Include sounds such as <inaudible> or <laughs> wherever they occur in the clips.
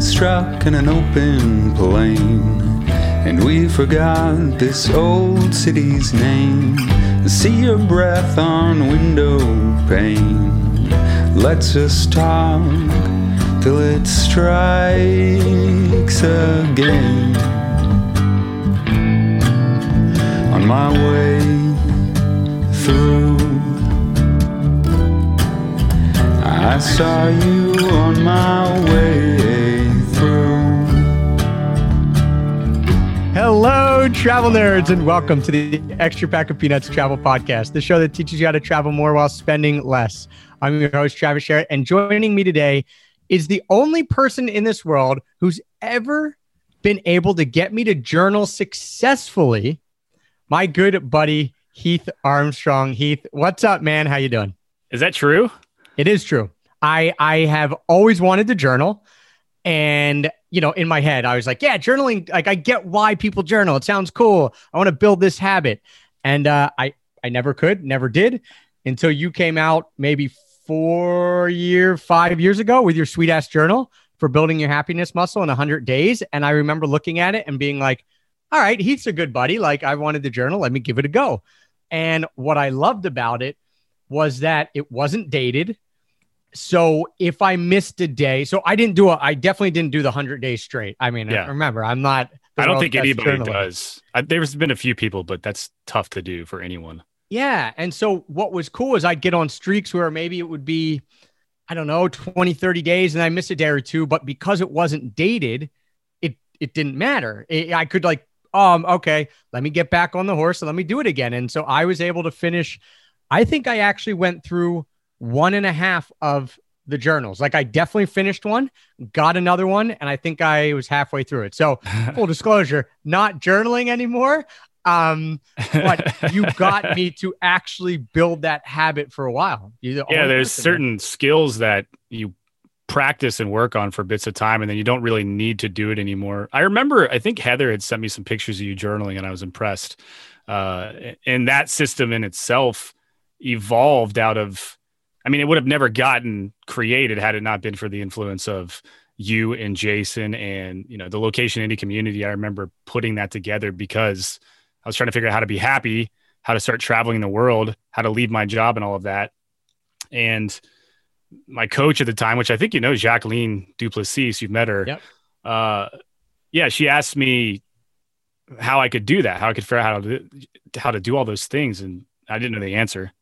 struck in an open plain, and we forgot this old city's name. See your breath on window pane. Let's just talk till it strikes again. On my way through, I saw you on my way Hello, travel nerds, and welcome to the Extra Pack of Peanuts Travel Podcast, the show that teaches you how to travel more while spending less. I'm your host, Travis Sherry, and joining me today is the only person in this world who's ever been able to get me to journal successfully. My good buddy Heath Armstrong. Heath, what's up, man? How you doing? Is that true? It is true. I I have always wanted to journal, and you know, in my head, I was like, yeah, journaling. Like, I get why people journal. It sounds cool. I want to build this habit, and uh, I I never could, never did, until you came out maybe four year, five years ago with your sweet ass journal for building your happiness muscle in 100 days. And I remember looking at it and being like, all right, he's a good buddy. Like, I wanted the journal. Let me give it a go. And what I loved about it was that it wasn't dated. So if I missed a day, so I didn't do it. I definitely didn't do the 100 days straight. I mean, Yeah. remember, I'm not. I don't think anybody journaler. does. I, there's been a few people, but that's tough to do for anyone. Yeah. And so what was cool is I'd get on streaks where maybe it would be, I don't know, 20, 30 days and I miss a day or two. But because it wasn't dated, it it didn't matter. It- I could like, um, okay, let me get back on the horse and let me do it again. And so I was able to finish. I think I actually went through one and a half of the journals. Like I definitely finished one, got another one, and I think I was halfway through it. So <laughs> full disclosure, not journaling anymore. Um, but you got <laughs> me to actually build that habit for a while. The yeah, there's person, certain skills that you practice and work on for bits of time, and then you don't really need to do it anymore. I remember, I think Heather had sent me some pictures of you journaling, and I was impressed. Uh, and that system in itself evolved out of, I mean, it would have never gotten created had it not been for the influence of you and Jason and you know the location indie community. I remember putting that together because I was trying to figure out how to be happy, how to start traveling the world, how to leave my job, and all of that. And my coach at the time, which I think you know, Jacqueline Duplessis, you've met her. Yep. Uh, yeah, she asked me how I could do that, how I could figure out how to do, how to do all those things, and I didn't know the answer.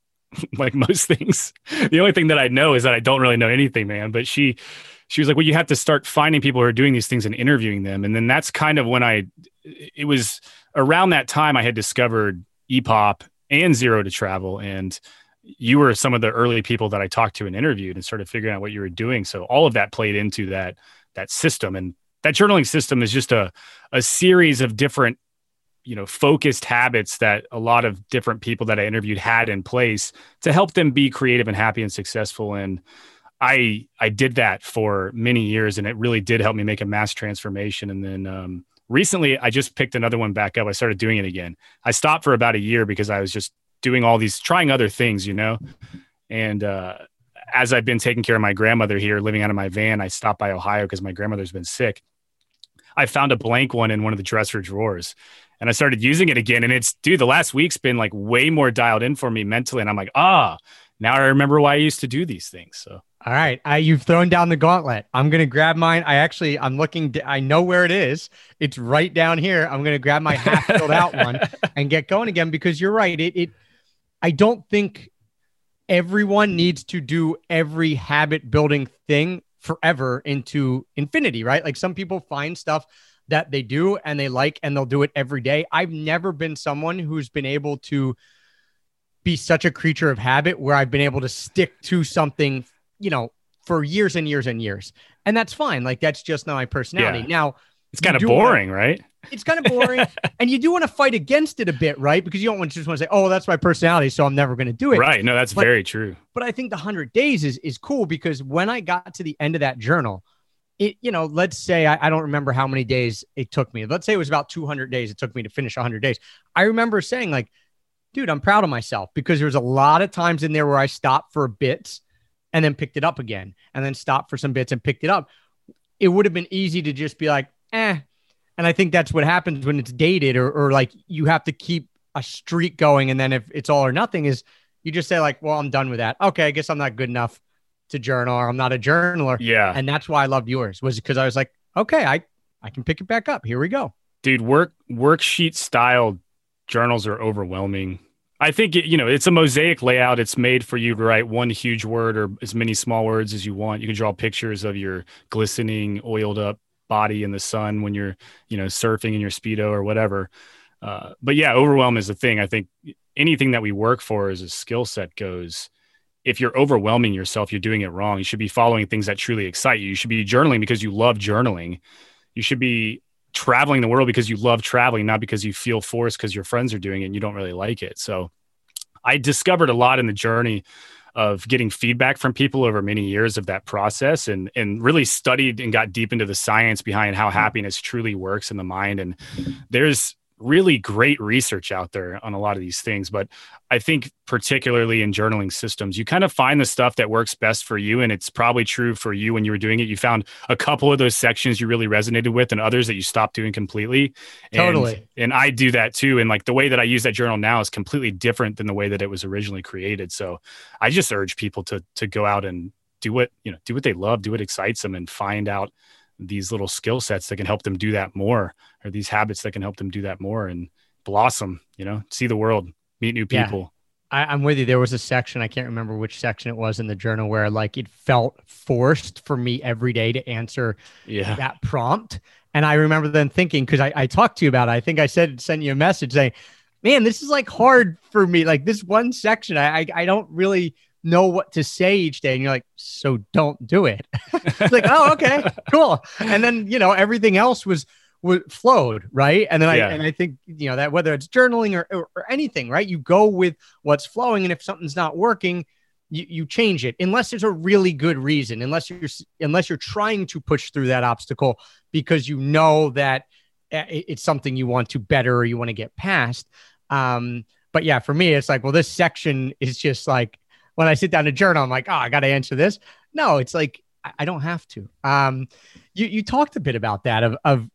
<laughs> like most things, the only thing that I know is that I don't really know anything, man. But she, she was like, "Well, you have to start finding people who are doing these things and interviewing them." And then that's kind of when I, it was around that time I had discovered EPOP and Zero to Travel, and you were some of the early people that I talked to and interviewed and started figuring out what you were doing. So all of that played into that that system, and that journaling system is just a a series of different you know focused habits that a lot of different people that I interviewed had in place to help them be creative and happy and successful. And I I did that for many years and it really did help me make a mass transformation. And then um, recently I just picked another one back up. I started doing it again. I stopped for about a year because I was just doing all these trying other things you know? And uh, as I've been taking care of my grandmother here living out of my van I stopped by Ohio because my grandmother's been sick. I found a blank one in one of the dresser drawers and I started using it again. And it's, dude, the last week's been like way more dialed in for me mentally. And I'm like, ah, now I remember why I used to do these things. So All right, I, you've thrown down the gauntlet. I'm gonna grab mine. I actually, I'm looking. I know where it is. It's right down here. I'm gonna grab my half filled out one <laughs> and get going again because you're right. It, it. I don't think everyone needs to do every habit building thing forever into infinity, right? Like some people find stuff that they do and they like and they'll do it every day. I've never been someone who's been able to be such a creature of habit where I've been able to stick to something, you know, for years and years and years. And that's fine. Like that's just not my personality. Yeah. Now, it's kind of do wanna- boring, right? it's kind of boring <laughs> and you do want to fight against it a bit, right? Because you don't want to just want to say, "Oh, that's my personality, so I'm never going to do it." Right. No, that's But- very true. but I think the 100 days is is cool because when I got to the end of that journal, it you know, let's say I, I don't remember how many days it took me. Let's say it was about 200 days it took me to finish 100 days. I remember saying like, dude, I'm proud of myself because there was a lot of times in there where I stopped for bits and then picked it up again and then stopped for some bits and picked it up. it would have been easy to just be like, eh. And I think that's what happens when it's dated or, or like you have to keep a streak going. And then if it's all or nothing, is you just say, like, well, I'm done with that. Okay, I guess I'm not good enough to journal or I'm not a journaler. Yeah. And that's why I loved yours, was because I was like, okay, I, I can pick it back up. Here we go. Dude, work worksheet style journals are overwhelming. I think it, you know it's a mosaic layout. It's made for you to write one huge word or as many small words as you want. You can draw pictures of your glistening, oiled up body in the sun when you're you know surfing in your speedo or whatever. Uh, but yeah, overwhelm is the thing. I think anything that we work for as a skill set goes. If you're overwhelming yourself, you're doing it wrong. You should be following things that truly excite you. You should be journaling because you love journaling. You should be traveling the world because you love traveling, not because you feel forced because your friends are doing it and you don't really like it. So I discovered a lot in the journey of getting feedback from people over many years of that process and and really studied and got deep into the science behind how mm-hmm. happiness truly works in the mind and there's really great research out there on a lot of these things. But I think, particularly in journaling systems, you kind of find the stuff that works best for you. And it's probably true for you when you were doing it. You found a couple of those sections you really resonated with and others that you stopped doing completely. Totally. And, and I do that too. And like the way that I use that journal now is completely different than the way that it was originally created. So I just urge people to to go out and do what, you know, do what they love, do what excites them and find out these little skill sets that can help them do that more or these habits that can help them do that more and blossom you know see the world meet new people. Yeah. I, am with you. There was a section i can't remember which section it was in the journal where like it felt forced for me every day to answer yeah. that prompt. And i remember then thinking because I, I talked to you about it. I think i said sent you a message saying man this is like hard for me. Like this one section i, I, I don't really know what to say each day. And you're like, so don't do it. <laughs> it's like, oh, okay, cool. And then, you know, everything else was, was flowed. Right. And then I, and I think, you know, that whether it's journaling or, or, or, anything, right. You go with what's flowing. And if something's not working, you, you change it unless there's a really good reason, unless you're, unless you're trying to push through that obstacle because you know that eh, it's something you want to better or you want to get past. Um, but yeah, for me, it's like, well, this section is just like when I sit down to journal, I'm like, oh, I got to answer this. No, it's like I, don't have to. Um, you you talked a bit about that of of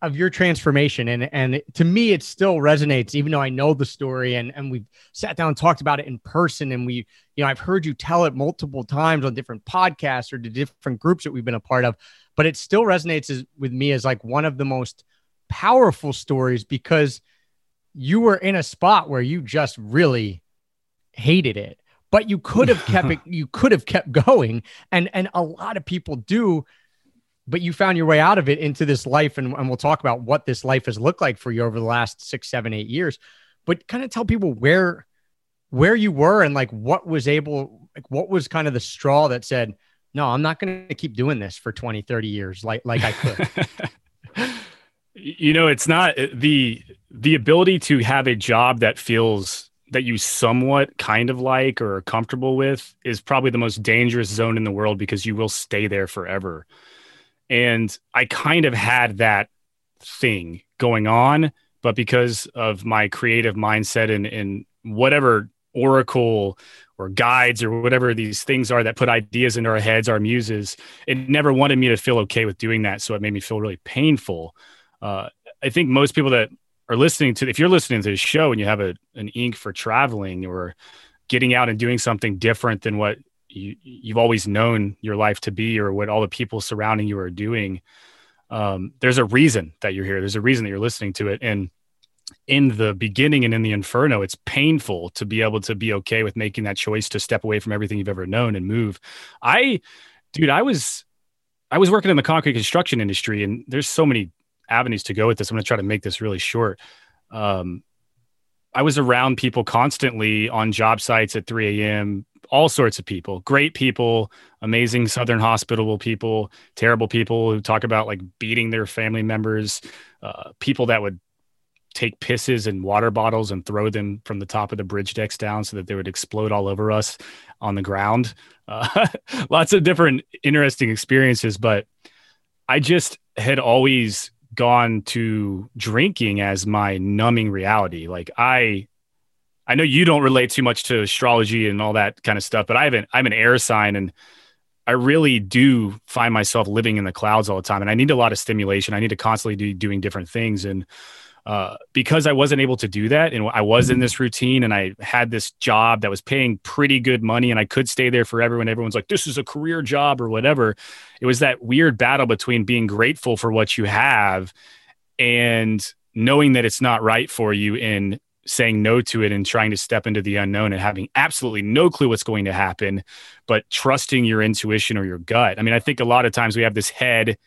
of your transformation, and and to me, it still resonates, even though I know the story, and and we've sat down and talked about it in person, and we, you know, I've heard you tell it multiple times on different podcasts or the different groups that we've been a part of, but it still resonates as, with me as like one of the most powerful stories because you were in a spot where you just really hated it but you could have kept it <laughs> you could have kept going. And and a lot of people do but you found your way out of it into this life. And, and we'll talk about what this life has looked like for you over the last six seven eight years. But kind of tell people where where you were and like what was able like what was kind of the straw that said no i'm not going to keep doing this for 20 30 years like like i could. <laughs> You know it's not eh, the the ability to have a job that feels that you somewhat kind of like or are comfortable with is probably the most dangerous zone in the world because you will stay there forever. And I kind of had that thing going on, but because of my creative mindset and, and whatever oracle or guides or whatever these things are that put ideas into our heads, our muses, it never wanted me to feel okay with doing that. So it made me feel really painful. Uh, I think most people that are listening to if you're listening to the show and you have a an ink for traveling or getting out and doing something different than what you, you've always known your life to be or what all the people surrounding you are doing um, there's a reason that you're here. There's a reason that you're listening to it. And in the beginning and in the inferno it's painful to be able to be okay with making that choice to step away from everything you've ever known and move. I dude i was i was working in the concrete construction industry and there's so many avenues to go with this. I'm going to try to make this really short. Um, I was around people constantly on job sites at 3 a.m., all sorts of people, great people, amazing Southern hospitable people, terrible people who talk about like beating their family members, uh, people that would take pisses and water bottles and throw them from the top of the bridge decks down so that they would explode all over us on the ground. Uh, <laughs> lots of different interesting experiences, but I just had always gone to drinking as my numbing reality. Like I I know you don't relate too much to astrology and all that kind of stuff, but I have an I'm an air sign and I really do find myself living in the clouds all the time and I need a lot of stimulation. I need to constantly be doing different things. And uh, because I wasn't able to do that and I was in this routine and I had this job that was paying pretty good money and I could stay there forever when everyone's like, this is a career job or whatever. It was that weird battle between being grateful for what you have and knowing that it's not right for you and saying no to it and trying to step into the unknown and having absolutely no clue what's going to happen, but trusting your intuition or your gut. I mean, I think a lot of times we have this head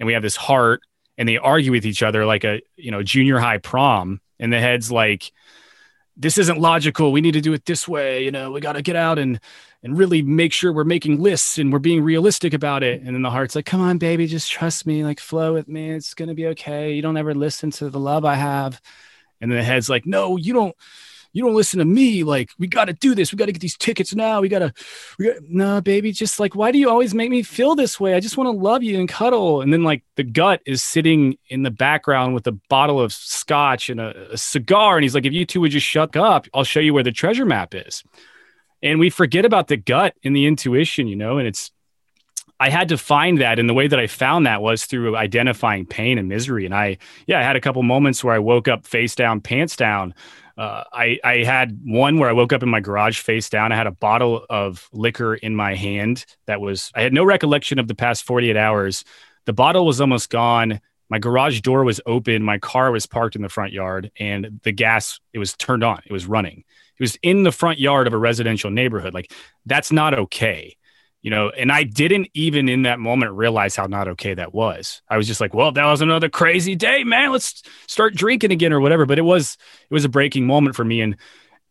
and we have this heart and they argue with each other like a, you know, junior high prom and the head's like, this isn't logical. We need to do it this way. You know, we got to get out and and really make sure we're making lists and we're being realistic about it. And then the heart's like, come on, baby, just trust me, like flow with me. It's gonna be okay. You don't ever listen to the love I have. And then the head's like, no, you don't, you don't listen to me. Like, we got to do this. We got to get these tickets now. We got to, we got, no, baby, just like, why do you always make me feel this way? I just want to love you and cuddle. And then like the gut is sitting in the background with a bottle of scotch and a, a cigar. And he's like, if you two would just shut up, I'll show you where the treasure map is. And we forget about the gut and the intuition, you know, and it's, I had to find that. And the way that I found that was through identifying pain and misery. And I, yeah, I had a couple moments where I woke up face down, pants down. Uh, I, I had one where I woke up in my garage face down. I had a bottle of liquor in my hand that was, I had no recollection of the past 48 hours. The bottle was almost gone. My garage door was open. My car was parked in the front yard and the gas, it was turned on. It was running. It was in the front yard of a residential neighborhood. Like, that's not okay you know and i didn't even in that moment realize how not okay that was. I was just like well that was another crazy day man. Let's start drinking again or whatever. But it was it was a breaking moment for me. And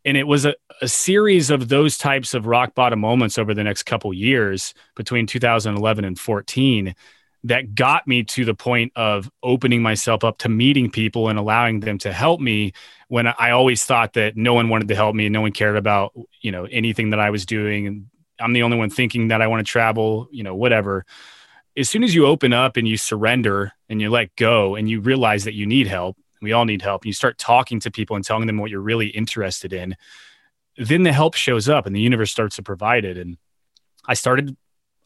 and it was a, a series of those types of rock bottom moments over the next couple years between 2011 and 14 that got me to the point of opening myself up to meeting people and allowing them to help me when I always thought that no one wanted to help me and no one cared about, you know, anything that I was doing and I'm the only one thinking that I want to travel, you know, whatever. As soon as you open up and you surrender and you let go and you realize that you need help, we all need help, and you start talking to people and telling them what you're really interested in, then the help shows up and the universe starts to provide it. And I started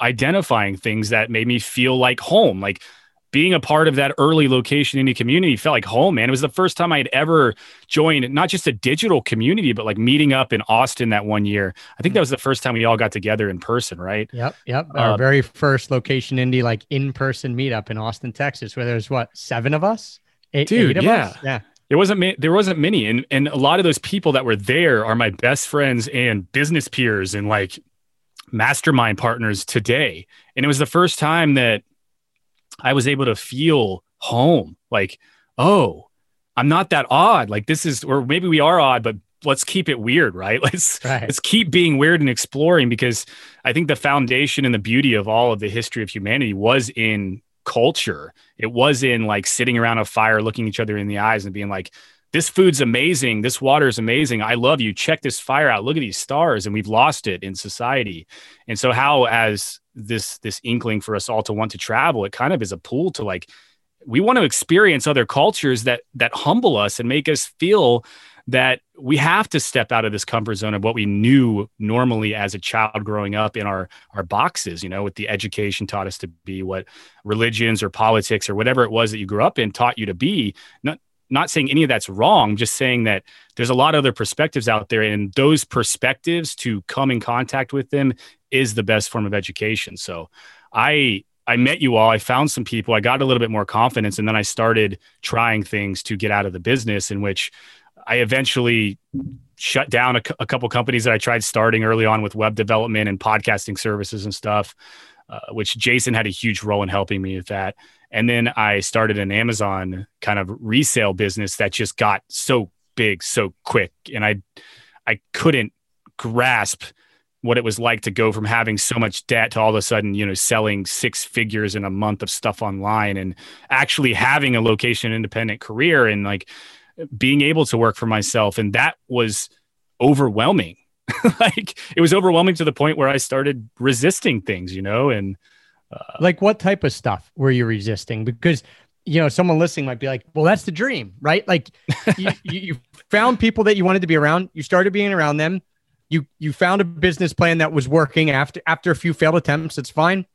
identifying things that made me feel like home. Like being a part of that early location indie community felt like home, man. It was the first time I had ever joined not just a digital community, but like meeting up in Austin that one year. I think that was the first time we all got together in person, right? Yep, yep. Our uh, very first location indie like in person meetup in Austin, Texas, where there's what seven of us, eight, dude, eight yeah, us? yeah. There wasn't there wasn't many, and and a lot of those people that were there are my best friends and business peers and like mastermind partners today. And it was the first time that I was able to feel home. Like, oh, I'm not that odd. Like this is, or maybe we are odd, but let's keep it weird, right? <laughs> Let's right. let's keep being weird and exploring because I think the foundation and the beauty of all of the history of humanity was in culture. It was in like sitting around a fire, looking each other in the eyes and being like, this food's amazing. This water is amazing. I love you. Check this fire out. Look at these stars. And we've lost it in society. And so how as this this inkling for us all to want to travel, it kind of is a pull to like we want to experience other cultures that that humble us and make us feel that we have to step out of this comfort zone of what we knew normally as a child growing up in our our boxes you know what the education taught us to be what religions or politics or whatever it was that you grew up in taught you to be not not saying any of that's wrong, just saying that there's a lot of other perspectives out there, and those perspectives to come in contact with them is the best form of education. So I I met you all, I found some people, I got a little bit more confidence, and then I started trying things to get out of the business, in which I eventually shut down a, couple companies that I tried starting early on with web development and podcasting services and stuff. Uh, which Jason had a huge role in helping me with that. And then I started an Amazon kind of resale business that just got so big so quick. And I I couldn't grasp what it was like to go from having so much debt to all of a sudden, you know, selling six figures in a month of stuff online and actually having a location independent career and like being able to work for myself. And that was overwhelming. <laughs> like it was overwhelming to the point where I started resisting things, you know, and uh, like what type of stuff were you resisting? Because you know, someone listening might be like, "Well, that's the dream, right?" Like <laughs> you, you found people that you wanted to be around. You started being around them. you you found a business plan that was working after after a few failed attempts. It's fine.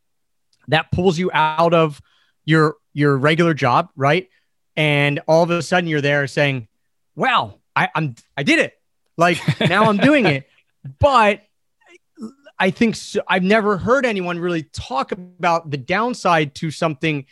That pulls you out of your your regular job, right? And all of a sudden you're there saying, "Well, I, I'm I did it. Like now I'm doing <laughs> it." But I think so, I've never heard anyone really talk about the downside to something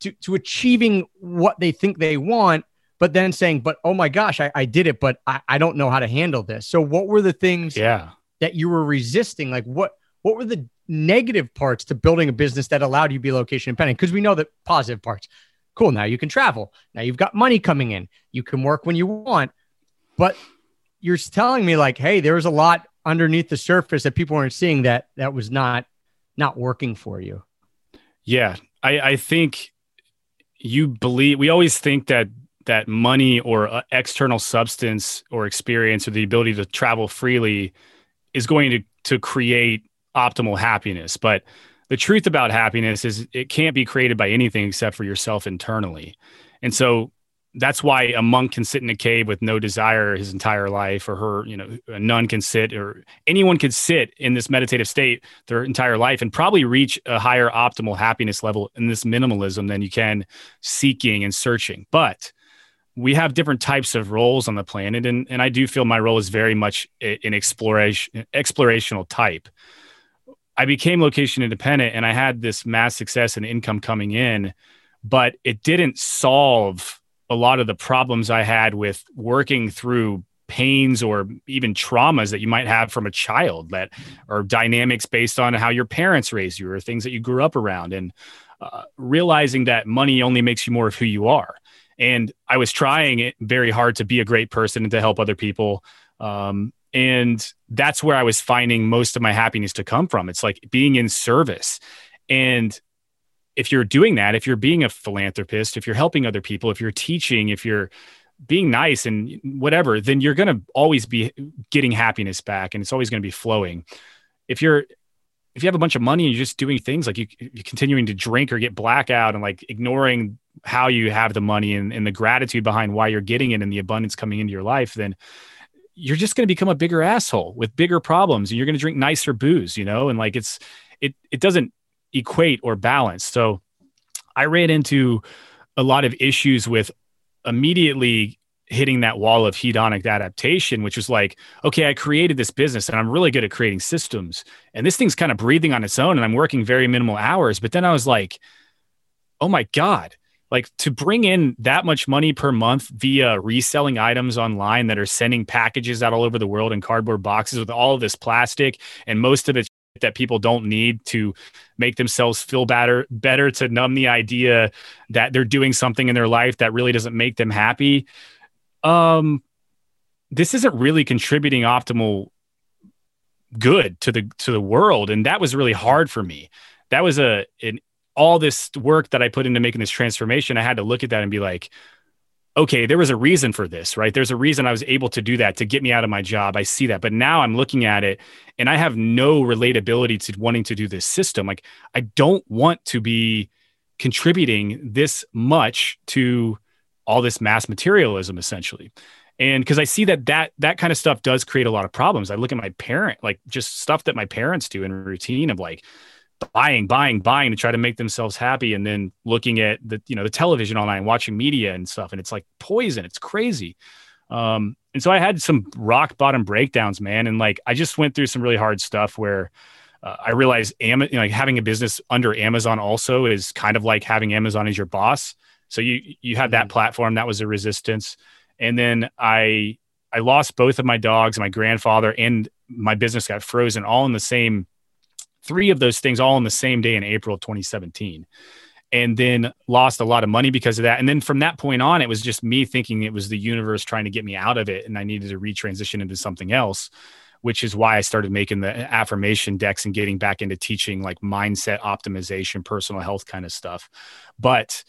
to to achieving what they think they want but then saying, but oh my gosh, I, I did it, but I, I don't know how to handle this. So what were the things yeah. that you were resisting? Like what what were the negative parts to building a business that allowed you to be location independent? Because we know the positive parts. Cool. Now you can travel. Now you've got money coming in. You can work when you want. But you're telling me like, hey, there was a lot underneath the surface that people weren't seeing that that was not not working for you. Yeah. I, I think you believe we always think that that money or uh, external substance or experience or the ability to travel freely is going to to create optimal happiness but the truth about happiness is it can't be created by anything except for yourself internally and so that's why a monk can sit in a cave with no desire his entire life or her you know a nun can sit or anyone can sit in this meditative state their entire life and probably reach a higher optimal happiness level in this minimalism than you can seeking and searching. But we have different types of roles on the planet and, and i do feel my role is very much an exploration explorational type. I became location independent and i had this mass success and income coming in but it didn't solve a lot of the problems i had with working through pains or even traumas that you might have from a child that are dynamics based on how your parents raised you or things that you grew up around and uh, realizing that money only makes you more of who you are and I was trying very hard to be a great person and to help other people. Um, and that's where I was finding most of my happiness to come from. It's like being in service. And if you're doing that, if you're being a philanthropist, if you're helping other people, if you're teaching, if you're being nice and whatever, then you're going to always be getting happiness back and it's always going to be flowing. If you're if you have a bunch of money and you're just doing things like you, you're continuing to drink or get blackout and like ignoring how you have the money and, and the gratitude behind why you're getting it and the abundance coming into your life, then you're just going to become a bigger asshole with bigger problems and you're going to drink nicer booze, you know? And like it's, it, it doesn't equate or balance. So I ran into a lot of issues with immediately hitting that wall of hedonic adaptation, which was like, okay, I created this business and I'm really good at creating systems. And this thing's kind of breathing on its own and I'm working very minimal hours. But then I was like, oh my God, like to bring in that much money per month via reselling items online that are sending packages out all over the world in cardboard boxes with all this plastic and most of it that people don't need to make themselves feel better better to numb the idea that they're doing something in their life that really doesn't make them happy um, this isn't really contributing optimal good to the to the world, and that was really hard for me. That was a an all this work that I put into making this transformation. I had to look at that and be like, okay, there was a reason for this, right? There's a reason I was able to do that to get me out of my job. I see that. But now I'm looking at it and I have no relatability to wanting to do this system. Like, I don't want to be contributing this much to all this mass materialism essentially and because i see that that that kind of stuff does create a lot of problems i look at my parent like just stuff that my parents do in routine of like buying buying buying to try to make themselves happy and then looking at the you know the television all night watching media and stuff. And it's like poison. It's crazy. Um and so i had some rock bottom breakdowns man. And like i just went through some really hard stuff where uh, I realized Am- you know, like having a business under Amazon also is kind of like having Amazon as your boss. So you you had that mm-hmm. platform. That was a resistance, and then I I lost both of my dogs, my grandfather, and my business got frozen all in the same three of those things all in the same day in April of 2017. And then lost a lot of money because of that. And then from that point on, it was just me thinking it was the universe trying to get me out of it and I needed to retransition into something else, which is why I started making the affirmation decks and getting back into teaching like mindset optimization, personal health kind of stuff. But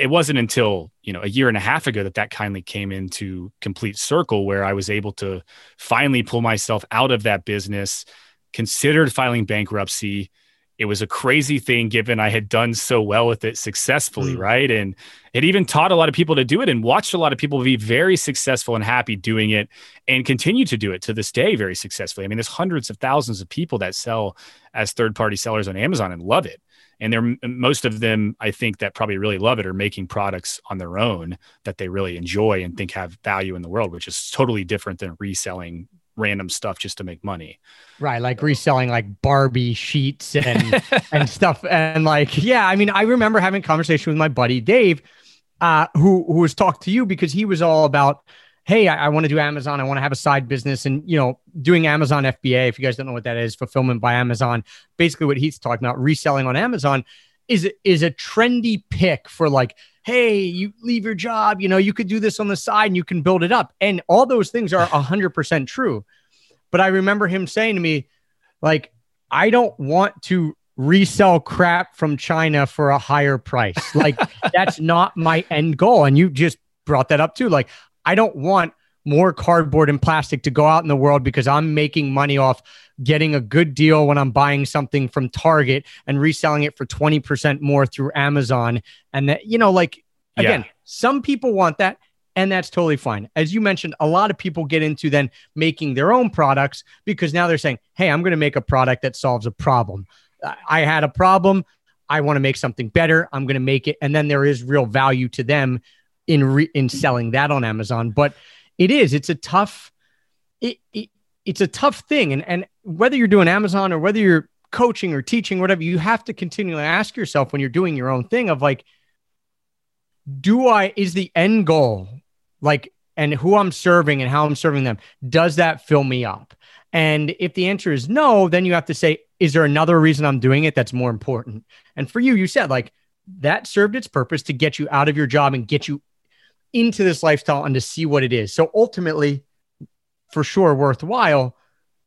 it wasn't until you know a year and a half ago that that kindly came into complete circle where i was able to finally pull myself out of that business considered filing bankruptcy it was a crazy thing given I had done so well with it successfully, mm. right? And it even taught a lot of people to do it and watched a lot of people be very successful and happy doing it and continue to do it to this day very successfully. I mean, there's hundreds of thousands of people that sell as third party sellers on Amazon and love it. And they're most of them, I think, that probably really love it are making products on their own that they really enjoy and think have value in the world, which is totally different than reselling random stuff just to make money. Right, like reselling like Barbie sheets and <laughs> and stuff and like yeah, I mean I remember having a conversation with my buddy Dave uh who who was talked to you because he was all about hey, I, I want to do Amazon. I want to have a side business and, you know, doing Amazon FBA. If you guys don't know what that is, fulfillment by Amazon, basically what he's talking about, reselling on Amazon is, is a trendy pick for like, hey, you leave your job, you know, you could do this on the side and you can build it up. And all those things are 100% true. But I remember him saying to me, like, I don't want to resell crap from China for a higher price. Like, <laughs> that's not my end goal. And you just brought that up too. Like, I don't want more cardboard and plastic to go out in the world because I'm making money off getting a good deal when I'm buying something from Target and reselling it for 20% more through Amazon. And that, you know, like again, yeah. some people want that and that's totally fine. As you mentioned, a lot of people get into then making their own products because now they're saying, Hey, I'm going to make a product that solves a problem. I had a problem. I want to make something better. I'm going to make it. And then there is real value to them in re- in selling that on Amazon. But it is, it's a tough, it, it it's a tough thing. And, and whether you're doing Amazon or whether you're coaching or teaching, whatever, you have to continually ask yourself when you're doing your own thing of like, do I, is the end goal like, and who I'm serving and how I'm serving them, does that fill me up? And if the answer is no, then you have to say, is there another reason I'm doing it that's more important? And for you, you said like that served its purpose to get you out of your job and get you into this lifestyle and to see what it is. So ultimately, for sure, worthwhile.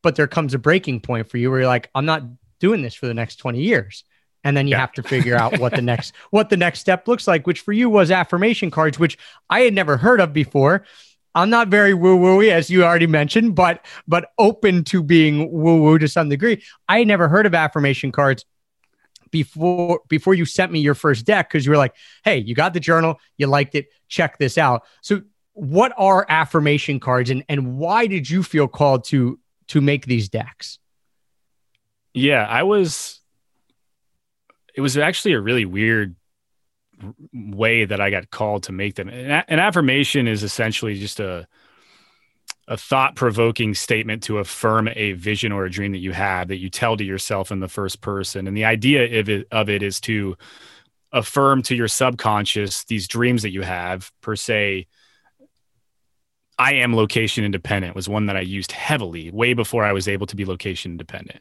But there comes a breaking point for you where you're like, I'm not doing this for the next 20 years. And then you yeah. have to figure out what the <laughs> next what the next step looks like, which for you was affirmation cards, which I had never heard of before. I'm not very woo woo as you already mentioned, but but open to being woo woo to some degree. I had never heard of affirmation cards before before you sent me your first deck because you were like, "Hey, you got the journal, you liked it, check this out." So, what are affirmation cards, and and why did you feel called to to make these decks? Yeah, I was. It was actually a really weird way that I got called to make them. An, affirmation is essentially just a a thought provoking statement to affirm a vision or a dream that you have that you tell to yourself in the first person. And the idea of it, of it is to affirm to your subconscious these dreams that you have, per se. I am location independent was one that I used heavily way before I was able to be location independent.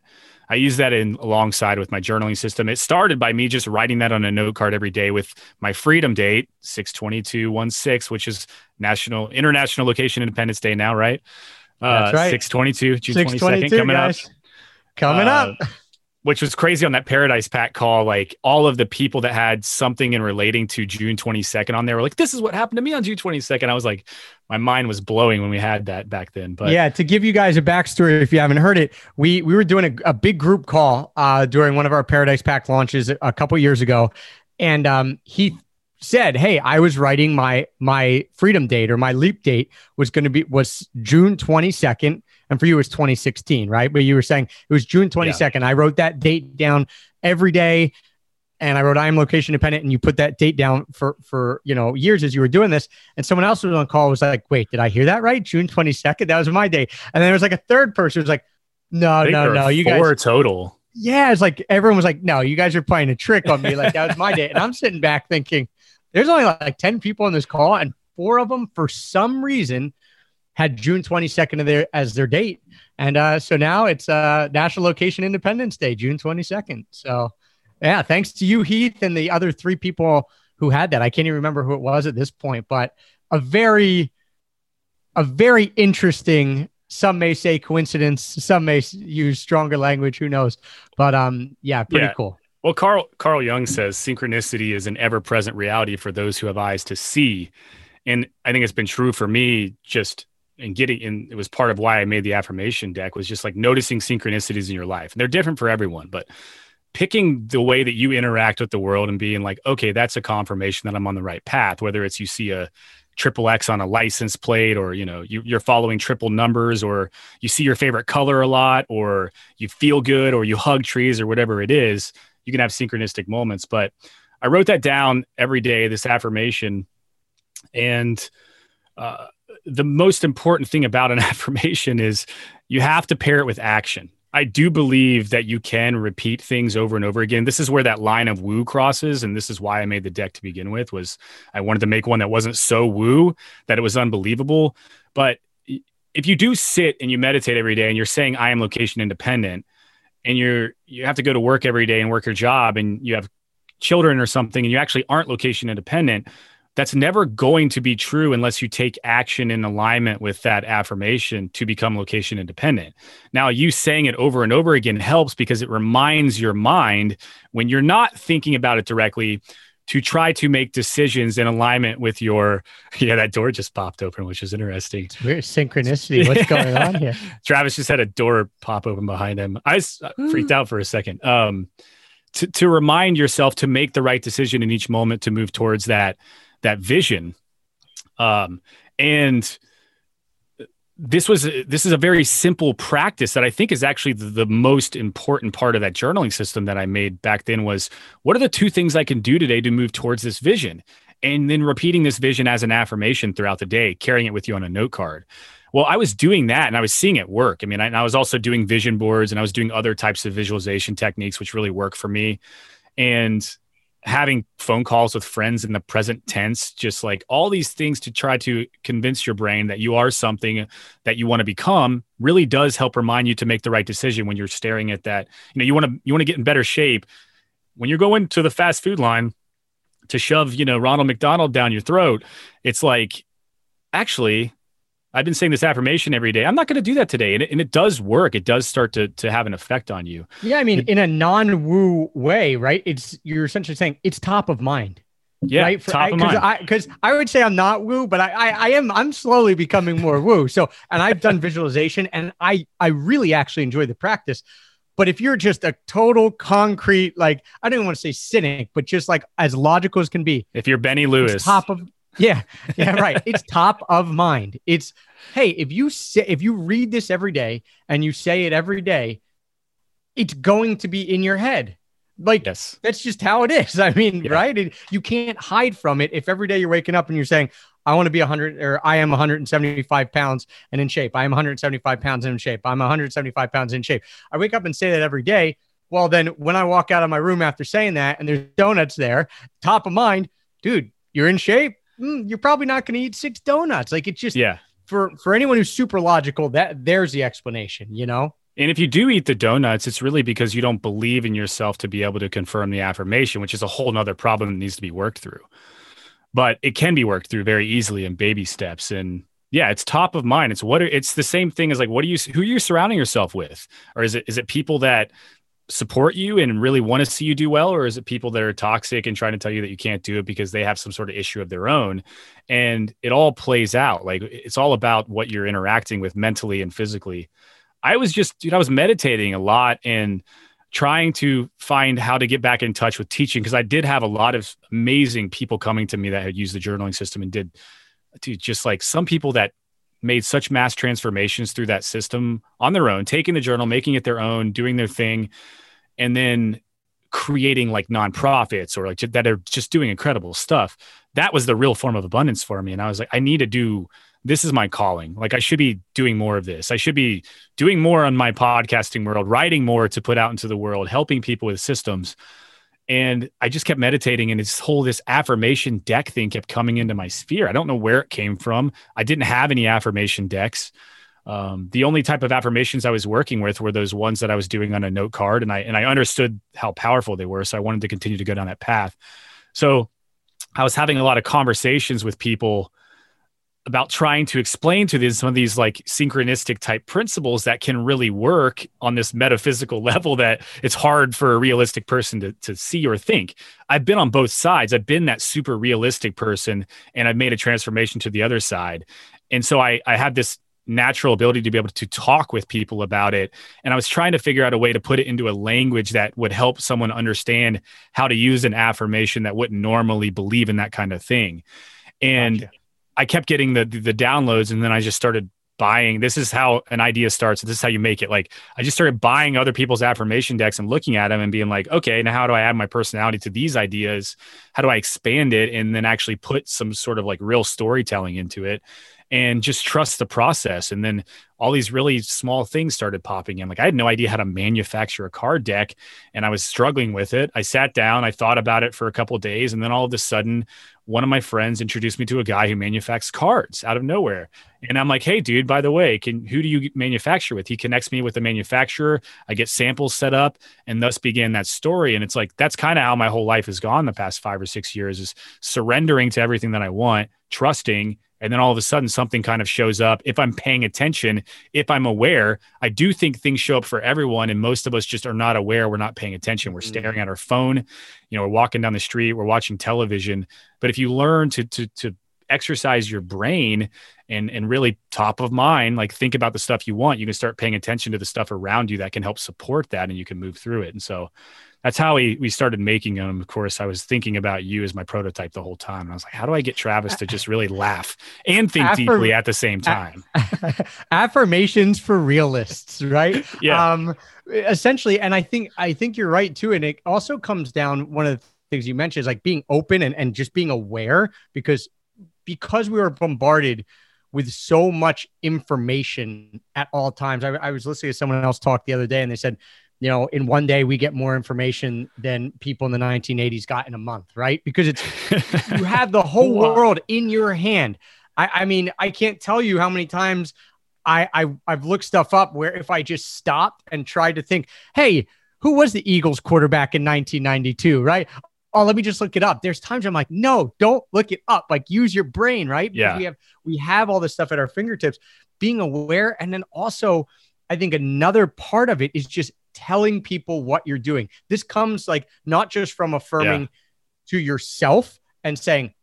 I use that in alongside with my journaling system. It started by me just writing that on a note card every day with my freedom date, 62216, which is National International Location Independence Day now, right? Uh, That's right. 622, June 22nd coming guys. up. Coming uh, up which was crazy on that Paradise Pack call. Like all of the people that had something in relating to June 22nd on there were like, this is what happened to me on June 22nd. I was like, my mind was blowing when we had that back then. But yeah, to give you guys a backstory, if you haven't heard it, we we were doing a, a big group call uh, during one of our Paradise Pack launches a couple years ago. And um, he said, "Hey, I was writing my my freedom date or my leap date was going to be was June 22nd and for you, it was 2016, right? But you were saying it was June 22nd. Yeah. I wrote that date down every day and I wrote I am location dependent, and you put that date down for for you know years as you were doing this. And someone else was on call was like, "Wait, did I hear that right? June twenty second? That was my day." And then there was like a third person who was like, "No, no, no, you four guys total." Yeah, it's like everyone was like, "No, you guys are playing a trick on me." Like that was my day, and I'm sitting back thinking, "There's only like ten people on this call, and four of them for some reason had June 22nd of their, as their date. And uh, so now it's uh, National Location Independence Day, June 22nd. So, yeah, thanks to you, Heath, and the other three people who had that. I can't even remember who it was at this point, but a very, a very interesting. Some may say coincidence. Some may use stronger language. Who knows? But um, yeah, pretty yeah. cool. Well, Carl Carl Jung says synchronicity is an ever-present reality for those who have eyes to see, and I think it's been true for me just and getting and it was part of why I made the affirmation deck was just like noticing synchronicities in your life. And they're different for everyone, but picking the way that you interact with the world and being like, okay, that's a confirmation that I'm on the right path. Whether it's you see a triple X on a license plate, or you know you, you're following triple numbers, or you see your favorite color a lot, or you feel good, or you hug trees, or whatever it is. You can have synchronistic moments. But I wrote that down every day, this affirmation, and uh, the most important thing about an <laughs> affirmation is you have to pair it with action. I do believe that you can repeat things over and over again. This is where that line of woo crosses, and this is why I made the deck to begin with. Was I wanted to make one that wasn't so woo that it was unbelievable. But if you do sit and you meditate every day, and you're saying I am location independent, and you're you have to go to work every day and work your job, and you have children or something, and you actually aren't location independent, that's never going to be true unless you take action in alignment with that affirmation to become location independent. Now, you saying it over and over again helps because it reminds your mind when you're not thinking about it directly to try to make decisions in alignment with your <laughs> yeah that door just popped open which is interesting. It's weird synchronicity. What's going <laughs> on here? Travis just had a door pop open behind him. I was freaked out for a second. Um to, to remind yourself to make the right decision in each moment to move towards that that vision. Um, and this was this is a very simple practice that I think is actually the, the, most important part of that journaling system that I made back then was what are the two things I can do today to move towards this vision? And then repeating this vision as an affirmation throughout the day, carrying it with you on a note card. Well, I was doing that and I was seeing it work. I mean, I, I was also doing vision boards and I was doing other types of visualization techniques, which really work for me. And having phone calls with friends in the present tense, just like all these things to try to convince your brain that you are something that you want to become really does help remind you to make the right decision when you're staring at that. You know, you want to you want to get in better shape. When you're going to the fast food line to shove, you know, Ronald McDonald down your throat, it's like actually I've been saying this affirmation every day. I'm not going to do that today. And it, and it does work. It does start to, to have an effect on you. Yeah. I mean, it, in a non woo way, right? It's, you're essentially saying it's top of mind. Yeah. Right? For, top I, of mind. I, cause I would say I'm not woo, but I, I, I am, I'm slowly becoming more woo. So, and I've done <laughs> visualization and I, I really actually enjoy the practice. But if you're just a total concrete, like I don't even want to say cynic, but just like as logical as can be. If you're Benny Lewis, top of yeah, yeah, right. it's top of mind. It's hey, if you say if you read this every day and you say it every day, it's going to be in your head. Like yes. that's just how it is. <laughs> I mean, yeah. right? It, you can't hide from it. If every day you're waking up and you're saying, I want to be 100 or I am 175 pounds and in shape. I am 175 pounds and in shape. I'm 175 pounds in shape. I wake up and say that every day. Well, then when I walk out of my room after saying that and there's donuts there, top of mind, dude, you're in shape mm, you're probably not going to eat six donuts. Like it's just yeah. For for anyone who's super logical, that there's the explanation. You know. And if you do eat the donuts, it's really because you don't believe in yourself to be able to confirm the affirmation, which is a whole nother problem that needs to be worked through. But it can be worked through very easily in baby steps. And yeah, it's top of mind. It's what are, it's the same thing as like, what are you, who are you surrounding yourself with? Or is it, is it people that support you and really want to see you do well or is it people that are toxic and trying to tell you that you can't do it because they have some sort of issue of their own? And it all plays out like it's all about what you're interacting with mentally and physically. I was just dude i was meditating a lot and trying to find how to get back in touch with teaching because i did have a lot of amazing people coming to me that had used the journaling system and did dude just like some people that made such mass transformations through that system on their own, taking the journal, making it their own, doing their thing and then creating like nonprofits or like that are just doing incredible stuff. That was the real form of abundance for me. And I was like, I need to do this is my calling. Like I should be doing more of this. I should be doing more on my podcasting world, writing more to put out into the world, helping people with systems. And I just kept meditating and this whole this affirmation deck thing kept coming into my sphere. I don't know where it came from. I didn't have any affirmation decks. Um, the only type of affirmations I was working with were those ones that I was doing on a note card, and I and I understood how powerful they were, so I wanted to continue to go down that path. So I was having a lot of conversations with people about trying to explain to these some of these like synchronistic type principles that can really work on this metaphysical <laughs> level that it's hard for a realistic person to, to see or think. I've been on both sides. I've been that super realistic person and I've made a transformation to the other side. And so I, I had this natural ability to be able to talk with people about it. And I was trying to figure out a way to put it into a language that would help someone understand how to use an affirmation that wouldn't normally believe in that kind of thing. And gotcha. I kept getting the the downloads and then I just started buying. This is how an idea starts. This is how you make it. Like i just started buying other people's affirmation decks and looking at them and being like okay now how do i add my personality to these ideas? How do i expand it and then actually put some sort of like real storytelling into it and just trust the process. And then all these really small things started popping in. Like I had no idea how to manufacture a card deck and I was struggling with it. I sat down, I thought about it for a couple days, and then all of a sudden, one of my friends introduced me to a guy who manufactures cards out of nowhere. And I'm like, hey, dude, by the way, can who do you manufacture with? He connects me with the manufacturer. I get samples set up, and thus began that story. And it's like that's kind of how my whole life has gone the past five or six years is surrendering to everything that I want, trusting and then all of a sudden something kind of shows up. If i'm paying attention if i'm aware i do think things show up for everyone and most of us just are not aware. We're not paying attention. We're mm-hmm. staring at our phone. You know we're walking down the street we're watching television. But if you learn to to to exercise your brain and and really top of mind like think about the stuff you want you can start paying attention to the stuff around you that can help support that and you can move through it. And so that's how we we started making them. Of course, I was thinking about you as my prototype the whole time. And I was like, how do I get Travis to just really laugh and think Affirm- deeply at the same time? <laughs> Affirmations for realists, right? yeah. Um, essentially, and I think I think you're right too. And it also comes down one of the things you mentioned is like being open and, and just being aware because because we were bombarded with so much information at all times. I, I, was listening to someone else talk the other day, and they said you know, in one day we get more information than people in the 1980s got in a month, right? Because it's you <laughs> have the whole world in your hand. I, I mean, I can't tell you how many times I, I I've looked stuff up where if I just stopped and tried to think, hey, who was the Eagles quarterback in 1992, right? Oh, let me just look it up. There's times I'm like, no, don't look it up. Like use your brain, right? Because yeah. we have we have all this stuff at our fingertips. Being aware, and then also, I think another part of it is just telling people what you're doing. This comes like not just from affirming yeah. to yourself and saying,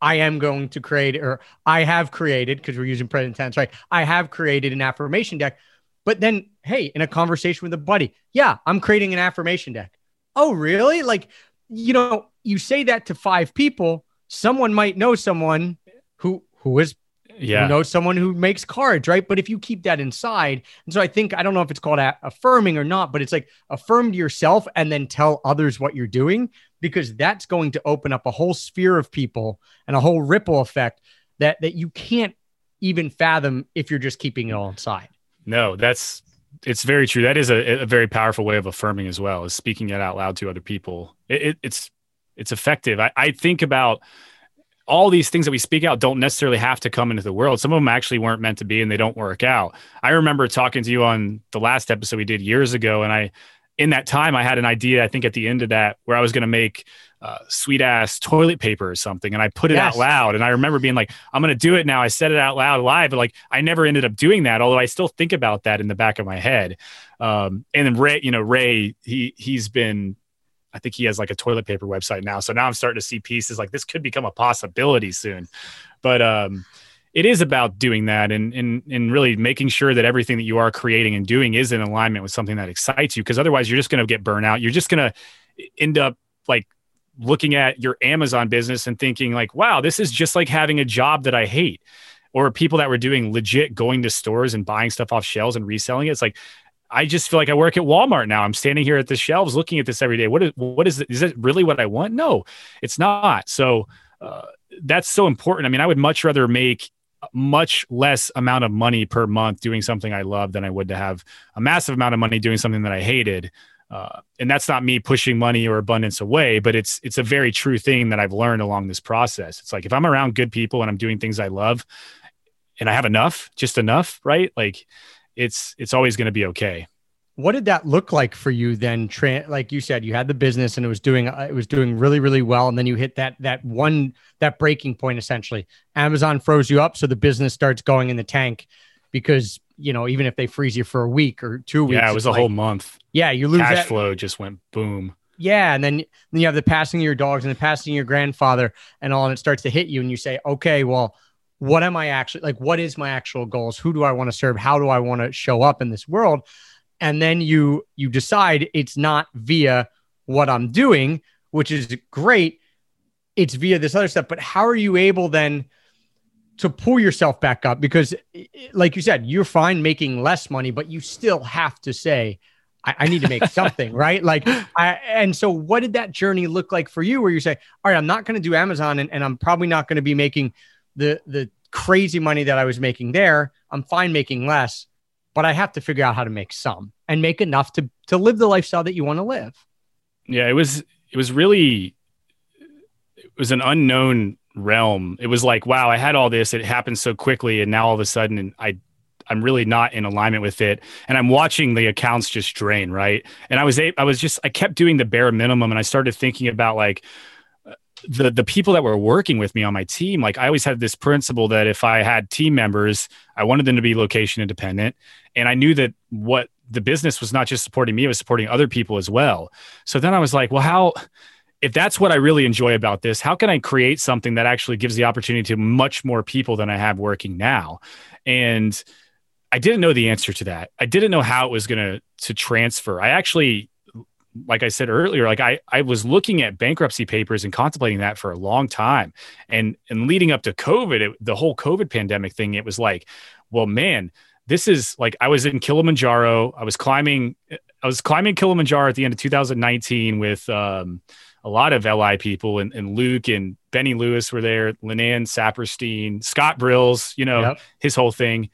I am going to create, or I have created, because we're using present tense, right? I have created an affirmation deck. But then, hey, in a conversation with a buddy, yeah, I'm creating an affirmation deck. Oh, really? Like, you know, you say that to five people, someone might know someone who who is yeah. who knows someone who makes cards, right? But if you keep that inside, and so I think I don't know if it's called affirming or not, but it's like affirm to yourself and then tell others what you're doing because that's going to open up a whole sphere of people and a whole ripple effect that that you can't even fathom if you're just keeping it all inside. No, that's it's very true. That is a, a very powerful way of affirming as well, is speaking it out loud to other people. It, it, it's it's effective. I, I think about all these things that we speak out don't necessarily have to come into the world. Some of them actually weren't meant to be and they don't work out. I remember talking to you on the last episode we did years ago. And I, in that time, I had an idea, I think at the end of that, where I was going to make uh, sweet ass toilet paper or something. And I put it yes. out loud. And I remember being like, I'm going to do it now. I said it out loud live, but like I never ended up doing that. Although I still think about that in the back of my head. Um, and then Ray, you know, Ray, he, he's been I think he has like a toilet paper website now. So now I'm starting to see pieces like this could become a possibility soon. But um, it is about doing that and, and and really making sure that everything that you are creating and doing is in alignment with something that excites you. Because otherwise, you're just going to get burnout. You're just going to end up like looking at your Amazon business and thinking like, wow, this is just like having a job that I hate. Or people that were doing legit going to stores and buying stuff off shelves and reselling it. It's like I just feel like I work at Walmart now. I'm standing here at the shelves looking at this every day. What is what is it? Is it really what I want? No, it's not. So uh, that's so important. I mean, I would much rather make much less amount of money per month doing something I love than I would to have a massive amount of money doing something that I hated. Uh, and that's not me pushing money or abundance away, but it's it's a very true thing that I've learned along this process. It's like if I'm around good people and I'm doing things I love, and I have enough, just enough, right? Like it's it's always going to be okay. What did that look like for you then? Tra- like you said, you had the business and it was doing uh, it was doing really really well, and then you hit that that one that breaking point essentially. Amazon froze you up, so the business starts going in the tank because you know even if they freeze you for a week or two weeks, yeah, it was a like, whole month. Yeah, you lose cash that. flow just went boom. Yeah, and then then you have the passing of your dogs and the passing of your grandfather and all, and it starts to hit you, and you say, okay, well, what am I actually like? What is my actual goals? Who do I want to serve? How do I want to show up in this world? And then you you decide it's not via what I'm doing, which is great. It's via this other stuff. But how are you able then to pull yourself back up? Because, like you said, you're fine making less money, but you still have to say, I, I need to make something, <laughs> right? Like, I, and so what did that journey look like for you where you say, all right, I'm not going to do Amazon and, and I'm probably not going to be making the, the crazy money that I was making there. I'm fine making less, but I have to figure out how to make some and make enough to, to live the lifestyle that you want to live. Yeah, it was, it was really, it was an unknown realm. It was like, wow, I had all this. It happened so quickly. And now all of a sudden I I'm really not in alignment with it. And I'm watching the accounts just drain, right? And I was I was just I kept doing the bare minimum and I started thinking about like the the people that were working with me on my team like i always had this principle that if i had team members i wanted them to be location independent and i knew that what the business was not just supporting me it was supporting other people as well so then i was like well how if that's what i really enjoy about this how can i create something that actually gives the opportunity to much more people than i have working now and I didn't know the answer to that. I didn't know how it was going to to transfer. I actually like I said earlier, like I, I was looking at bankruptcy papers and contemplating that for a long time. And and leading up to COVID, it, the whole COVID pandemic thing, it was like, well, man, this is like I was in Kilimanjaro. I was climbing, I was climbing Kilimanjaro at the end of 2019 with um, a lot of LI people and, and Luke and Benny Lewis were there, Linan Saperstein, Scott Brills, you know, yep. his whole thing.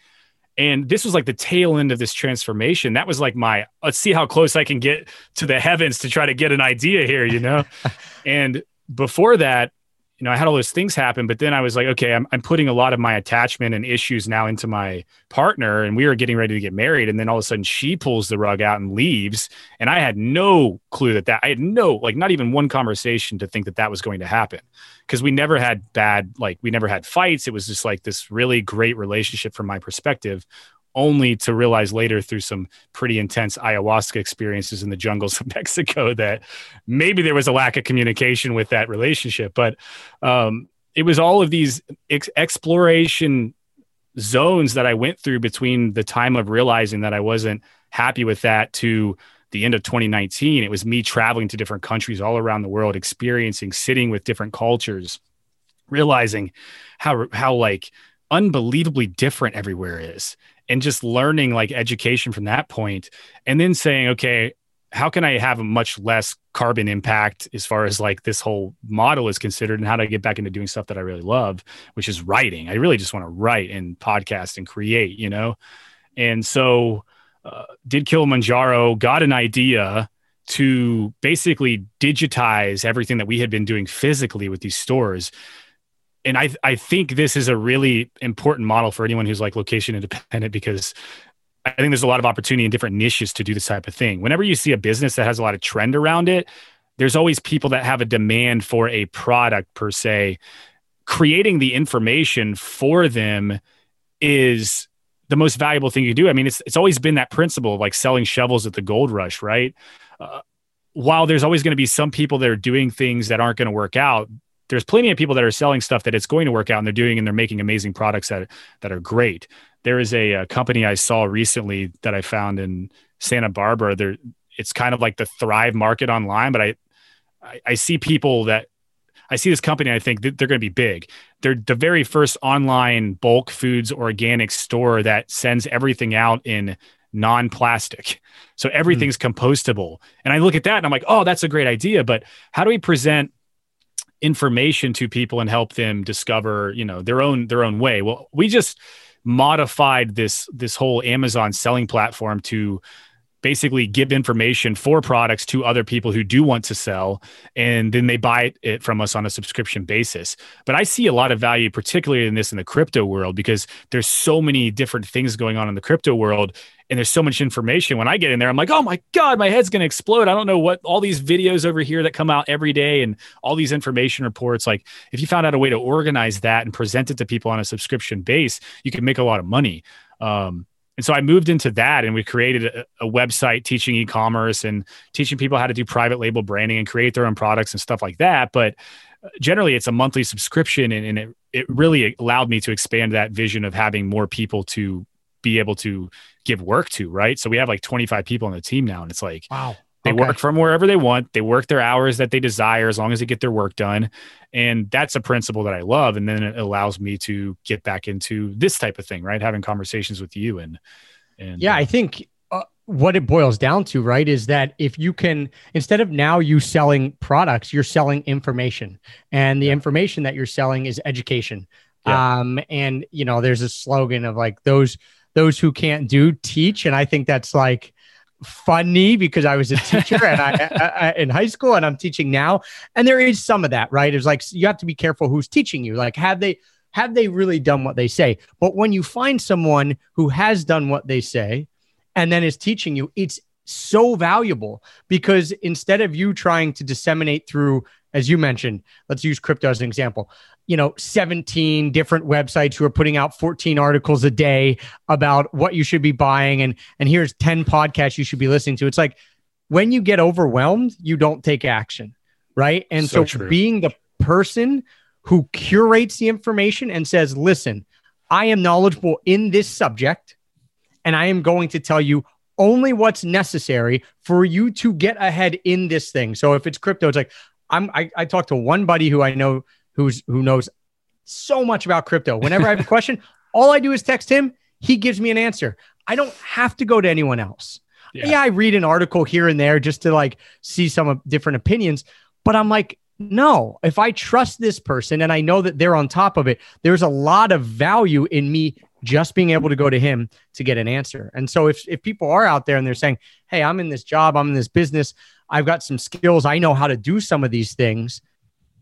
And this was like the tail end of this transformation. That was like my let's see how close I can get to the heavens to try to get an idea here, you know? <laughs> and before that, you know, I had all those things happen, but then I was like, okay, I'm, I'm putting a lot of my attachment and issues now into my partner, and we were getting ready to get married. And then all of a sudden she pulls the rug out and leaves. And I had no clue that that, I had no, like, not even one conversation to think that that was going to happen because we never had bad, like, we never had fights. It was just like this really great relationship from my perspective only to realize later through some pretty intense ayahuasca experiences in the jungles of <laughs> Mexico that maybe there was a lack of communication with that relationship. But um, it was all of these ex- exploration zones that I went through between the time of realizing that I wasn't happy with that to the end of 2019. It was me traveling to different countries all around the world, experiencing, sitting with different cultures, realizing how, how like, unbelievably different everywhere is and just learning like education from that point and then saying okay how can i have a much less carbon impact as far as like this whole model is considered and how do i get back into doing stuff that i really love which is writing. I really just want to write and podcast and create you know? And so uh, did kilimanjaro got an idea to basically digitize everything that we had been doing physically with these stores and I I think this is a really important model for anyone who's like location independent because I think there's a lot of opportunity in different niches to do this type of thing. Whenever you see a business that has a lot of trend around it, there's always people that have a demand for a product per se. Creating the information for them is the most valuable thing you do. I mean, it's it's always been that principle of like selling shovels at the gold rush, right? Uh, while there's always going to be some people that are doing things that aren't going to work out, there's plenty of people that are selling stuff that it's going to work out and they're doing and they're making amazing products that that are great. There is a, a company I saw recently that I found in Santa Barbara. There, it's kind of like the Thrive Market online, but I, I, I see people that I see this company. I think they're going to be big. They're the very first online bulk foods organic store that sends everything out in non-plastic. So everything's mm. compostable. And I look at that and I'm like, oh, that's a great idea. But how do we present information to people and help them discover you know their own their own way. Well we just modified this this whole amazon selling platform to basically give information for products to other people who do want to sell and then they buy it from us on a subscription basis. But i see a lot of value particularly in this in the crypto world because there's so many different things going on in the crypto world and there's so much information when i get in there i'm like oh my god my head's going to explode. I don't know what all these videos over here that come out every day and all these information reports. Like if you found out a way to organize that and present it to people on a subscription base you could make a lot of money. Um, and so I moved into that and we created a, a website teaching e commerce and teaching people how to do private label branding and create their own products and stuff like that. But generally it's a monthly subscription and, and it, it really allowed me to expand that vision of having more people to be able to give work to right so we have like 25 people on the team now and it's like wow they Okay. work from wherever they want. They work their hours that they desire as long as they get their work done. And that's a principle that I love. And then it allows me to get back into this type of thing, right? Having conversations with you and, and Yeah, uh, I think uh, what it boils down to, right, is that if you can, instead of now you selling products, you're selling information, and the information that you're selling is education. Yeah. Um, and you know, there's a slogan of like those those who can't do teach, and I think that's like funny because I was a teacher and I, <laughs> I, I in high school and I'm teaching now, and there is some of that, right? It's like you have to be careful who's teaching you. Like, have they have they really done what they say? But when you find someone who has done what they say and then is teaching you, it's so valuable because instead of you trying to disseminate through, as you mentioned, let's use crypto as an example, you know, 17 different websites who are putting out 14 articles a day about what you should be buying and and here's 10 podcasts you should be listening to. It's like when you get overwhelmed, you don't take action, right? And So so, being the person who curates the information and says, "Listen, I am knowledgeable in this subject and I am going to tell you only what's necessary for you to get ahead in this thing. So if it's crypto, it's like I'm I, I talked to one buddy who I know who's who knows so much about crypto. Whenever I have a <laughs> question, all I do is text him. He gives me an answer. I don't have to go to anyone else. Yeah. Yeah. I read an article here and there just to like see some different opinions, but I'm like, no, if I trust this person and I know that they're on top of it, there's a lot of value in me just being able to go to him to get an answer. And so if if people are out there and they're saying, "Hey, I'm in this job, I'm in this business, I've got some skills, I know how to do some of these things,"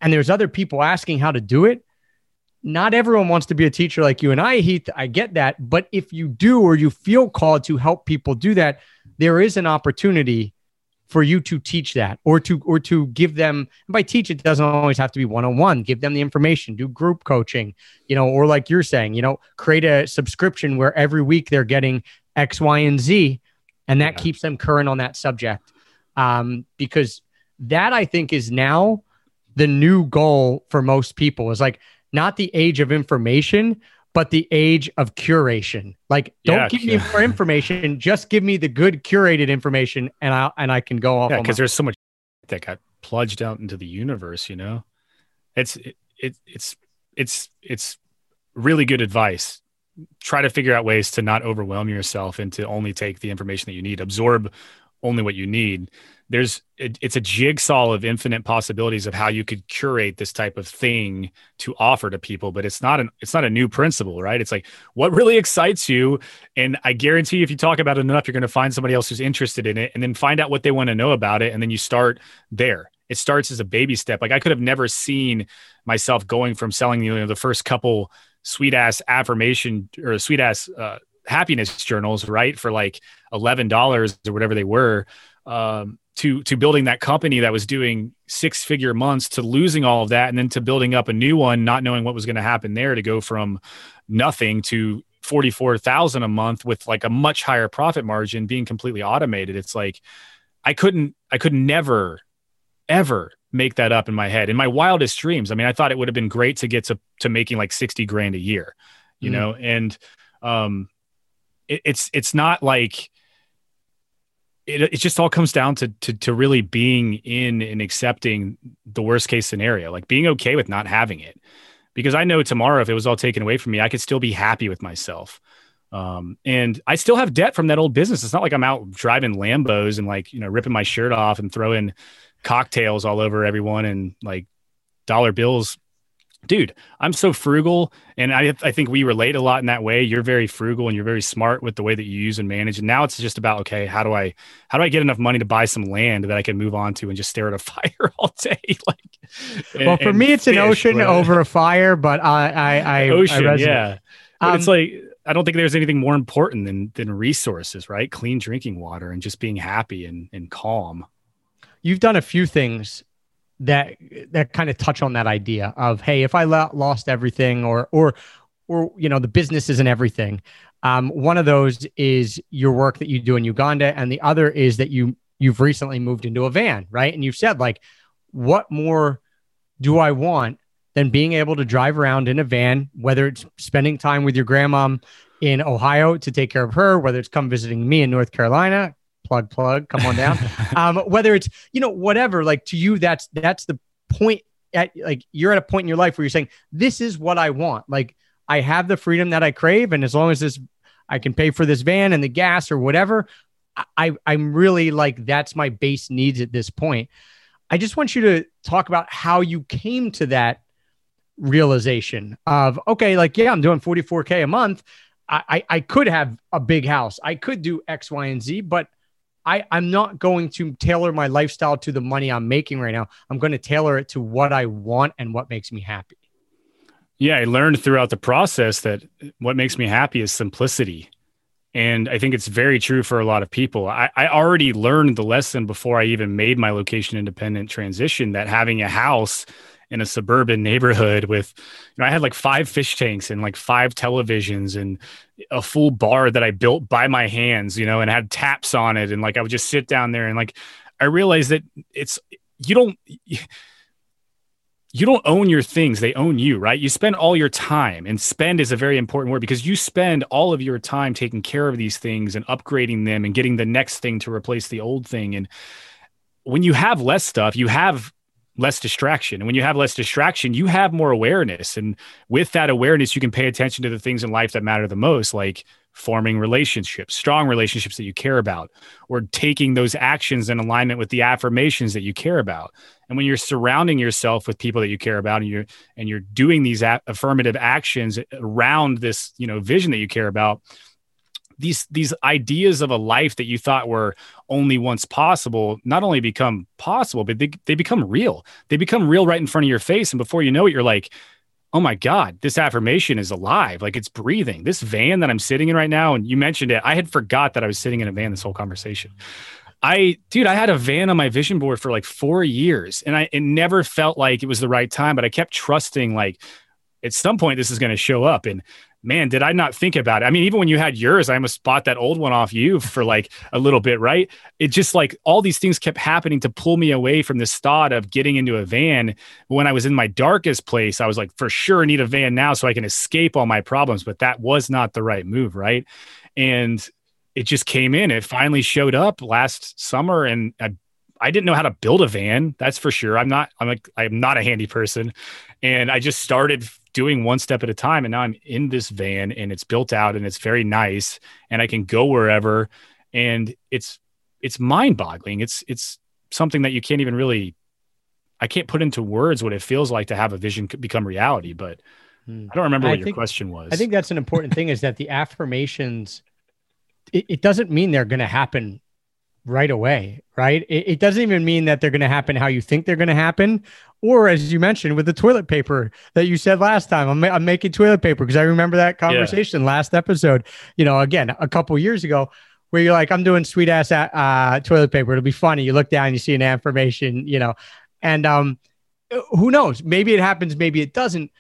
and there's other people asking how to do it, not everyone wants to be a teacher like you and I, Heath. I get that, but if you do or you feel called to help people do that, there is an opportunity for you to teach that or to or to give them and by teach it doesn't always have to be one-on-one. Give them the information do group coaching you know or like you're saying you know create a subscription where every week they're getting x y and z and that Yeah. keeps them current on that subject um, because that i think is now the new goal for most people is like not the age of information but the age of curation. Like don't Yeah, give me more information just give me the good curated information and i and i can go off yeah, because my- there's so much that got plunged out into the universe, you know, it's, it, it, it's, it's, it's really good advice. Try to figure out ways to not overwhelm yourself and to only take the information that you need, absorb only what you need. There's, it, it's a jigsaw of infinite possibilities of how you could curate this type of thing to offer to people, but it's not an, it's not a new principle, right? It's like what really excites you. And I guarantee if you talk about it enough, you're going to find somebody else who's interested in it and then find out what they want to know about it. And then you start there. It starts as a baby step. Like I could have never seen myself going from selling, you know, the first couple sweet ass affirmation or sweet ass uh, happiness journals, right? For like $11 or whatever they were. Um, to to building that company that was doing six figure months to losing all of that and then to building up a new one not knowing what was going to happen there to go from nothing to 44,000 a month with like a much higher profit margin being completely automated it's like I couldn't I could never ever make that up in my head in my wildest dreams I mean I thought it would have been great to get to to making like 60 grand a year you Mm. know and um it, it's it's not like it, it just all comes down to, to to really being in and accepting the worst case scenario, like being okay with not having it. Because I know tomorrow, if it was all taken away from me, I could still be happy with myself. Um, and I still have debt from that old business. It's not like I'm out driving Lambos and like you know ripping my shirt off and throwing cocktails all over everyone and like dollar bills. Dude, I'm so frugal, and I I think we relate a lot in that way. You're very frugal and you're very smart with the way that you use and manage. And now it's just about okay, how do I how do I get enough money to buy some land that I can move on to and just stare at a <laughs> fire all day? <laughs> like, well for me it's an ocean bro. over a fire but i i <laughs> i, ocean, I yeah. But it's Um, like I don't think there's anything more important than than resources, right? Clean drinking water and just being happy and and calm. you've done a few things that that kind of touch on that idea of hey if i lo- lost everything or or or you know the business isn't everything um, one of those is your work that you do in uganda and the other is that you you've recently moved into a van right? And you've said like what more do I want than being able to drive around in a van, whether it's spending time with your grandma in Ohio to take care of her, whether it's come visiting me in North Carolina, plug, plug, come on down. <laughs> um, whether it's, you know, whatever, like to you, that's, that's the point at like, you're at a point in your life where you're saying, this is what I want. Like I have the freedom that I crave. And as long as this, I can pay for this van and the gas or whatever, I, I'm really like, that's my base needs at this point. I just want you to talk about how you came to that realization of, okay, like, yeah, I'm doing 44K a month. I, I could have a big house. I could do X, Y, and Z, but I, I'm not going to tailor my lifestyle to the money I'm making right now. I'm going to tailor it to what I want and what makes me happy. Yeah, I learned throughout the process that what makes me happy is simplicity. And I think it's very true for a lot of people. I, I already learned the lesson before I even made my location independent transition that having a house in a suburban neighborhood with, you know, I had like five fish tanks and like five televisions and a full bar that I built by my hands, you know, and had taps on it. And like I would just sit down there and like I realized that it's, you don't, you don't own your things. They own you right? You spend all your time and spend is a very important word because you spend all of your time taking care of these things and upgrading them and getting the next thing to replace the old thing. And when you have less stuff you have less distraction and when you have less distraction you have more awareness and with that awareness you can pay attention to the things in life that matter the most like forming relationships, strong relationships that you care about, or taking those actions in alignment with the affirmations that you care about. And when you're surrounding yourself with people that you care about and you're and you're doing these affirmative actions around this, you know, vision that you care about, these these ideas of a life that you thought were only once possible not only become possible, but they, they become real. They become real right in front of your face. And before you know it, you're like, oh my God, this affirmation is alive. Like it's breathing. This van that I'm sitting in right now, and you mentioned it, I had forgot that I was sitting in a van this whole conversation. I, dude, I had a van on my vision board for like four years and I, it never felt like it was the right time, but I kept trusting like at some point this is going to show up. And man, did I not think about it? I mean, even when you had yours, I almost bought that old one off you for like a little bit, right? It just like all these things kept happening to pull me away from this thought of getting into a van. When I was in my darkest place, I was like, for sure, need a van now so I can escape all my problems. But that was not the right move, right? And it just came in. It finally showed up last summer, and I I didn't know how to build a van. That's for sure. I'm not. I'm like. I'm not a handy person, and I just started doing one step at a time. And now I'm in this van, and it's built out, and it's very nice, and I can go wherever. And it's it's mind boggling. It's it's something that you can't even really. I can't put into words what it feels like to have a vision become reality. But hmm. I don't remember what I your think, question was. I think that's an important thing. Is that the affirmations. It, it doesn't mean they're going to happen right away, right? It, it doesn't even mean that they're going to happen how you think they're going to happen. Or as you mentioned with the toilet paper that you said last time, I'm, I'm making toilet paper because I remember that conversation yeah. last episode, you know, again, a couple years ago where you're like, I'm doing sweet ass uh, toilet paper. It'll be funny. You look down, you see an affirmation, you know, and um, who knows? Maybe it happens, maybe it doesn't.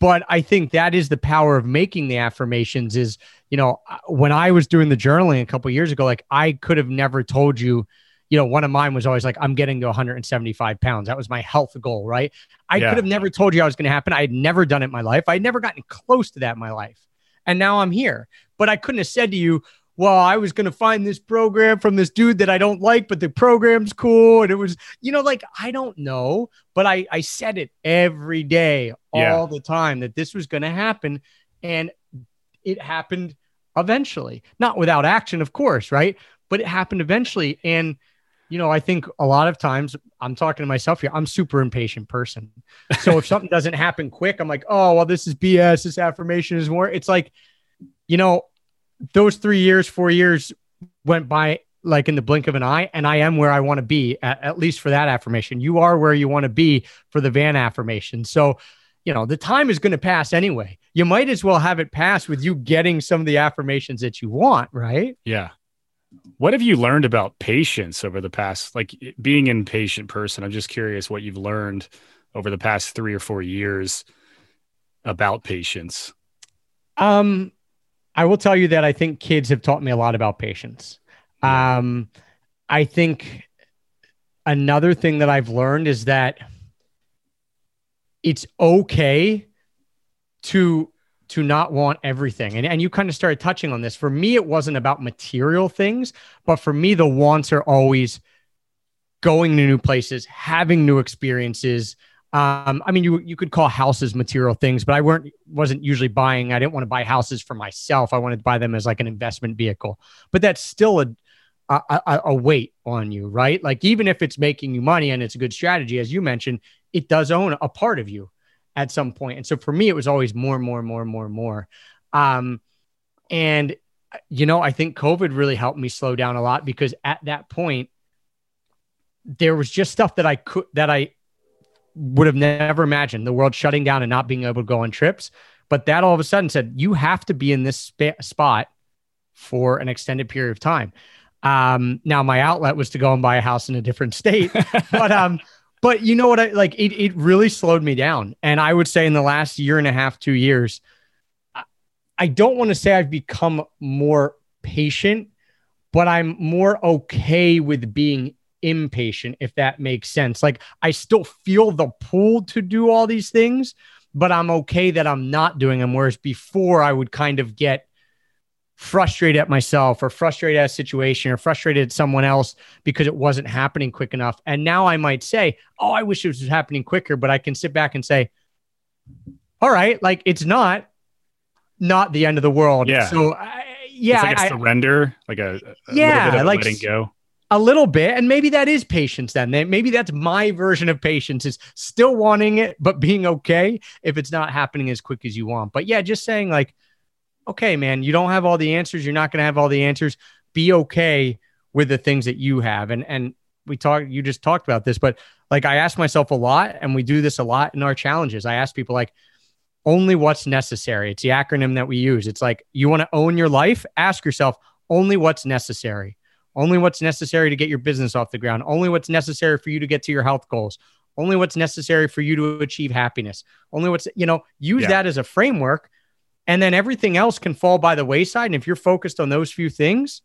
But I think that is the power of making the affirmations is you know, when I was doing the journaling a couple years ago, like I could have never told you, you know, one of mine was always like, I'm getting to 175 pounds. That was my health goal, right? I yeah. could have never told you I was going to happen. I had never done it in my life. I had never gotten close to that in my life. And now I'm here. But I couldn't have said to you, well, I was going to find this program from this dude that I don't like, but the program's cool. And it was, you know, like, I don't know, but I, I said it every day, all yeah. the time that this was going to happen. And it happened eventually, not without action, of course, right? But it happened eventually. And, you know, I think a lot of times I'm talking to myself here, I'm super impatient person. So if <laughs> something doesn't happen quick, I'm like, oh, well, this is BS. This affirmation is more. It's like, you know, those three years, four years went by like in the blink of an eye, and I am where I want to be, at, at least for that affirmation. You are where you want to be for the van affirmation. So, you know, the time is going to pass anyway. You might as well have it pass with you getting some of the affirmations that you want, right? Yeah. What have you learned about patience over the past, like being an impatient person? I'm just curious what you've learned over the past three or four years about patience. Um, I will tell you that I think kids have taught me a lot about patience. Um, I think another thing that I've learned is that it's okay to to not want everything. And, and you kind of started touching on this. For me, it wasn't about material things, but for me, the wants are always going to new places, having new experiences. Um, I mean, you you could call houses material things, but I weren't wasn't usually buying. I didn't want to buy houses for myself. I wanted to buy them as like an investment vehicle. But that's still a a, a weight on you, right? Like even if it's making you money and it's a good strategy, as you mentioned, it does own a part of you at some point. And so for me, it was always more, more, more, more, more. Um, and you know, I think COVID really helped me slow down a lot because at that point, there was just stuff that I could that I would have never imagined the world shutting down and not being able to go on trips. But that all of a sudden said you have to be in this sp- spot for an extended period of time. Um, now my outlet was to go and buy a house in a different state, <laughs> but um, but you know what? I like it. It really slowed me down, and I would say in the last year and a half, two years, I don't want to say I've become more patient, but I'm more okay with being impatient, if that makes sense. Like I still feel the pull to do all these things, but I'm okay that I'm not doing them. Whereas before, I would kind of get frustrated at myself or frustrated at a situation or frustrated at someone else because it wasn't happening quick enough. And now I might say, Oh, I wish it was happening quicker, but I can sit back and say, All right, like it's not, not the end of the world. Yeah. So, I, yeah, it's like a I, surrender, like a, a yeah, little bit of like letting go. A little bit, and maybe that is patience. Then maybe that's my version of patience is still wanting it, but being okay if it's not happening as quick as you want. But yeah, just saying like, okay, man, you don't have all the answers. You're not going to have all the answers. Be okay with the things that you have. And and we talked. You just talked about this, but like I ask myself a lot, and we do this a lot in our challenges. I ask people like, only what's necessary. It's the acronym that we use. It's like you want to own your life. Ask yourself only what's necessary. Only what's necessary to get your business off the ground. Only what's necessary for you to get to your health goals. Only what's necessary for you to achieve happiness. Only what's, you know, use Yeah. that as a framework and then everything else can fall by the wayside. And if you're focused on those few things,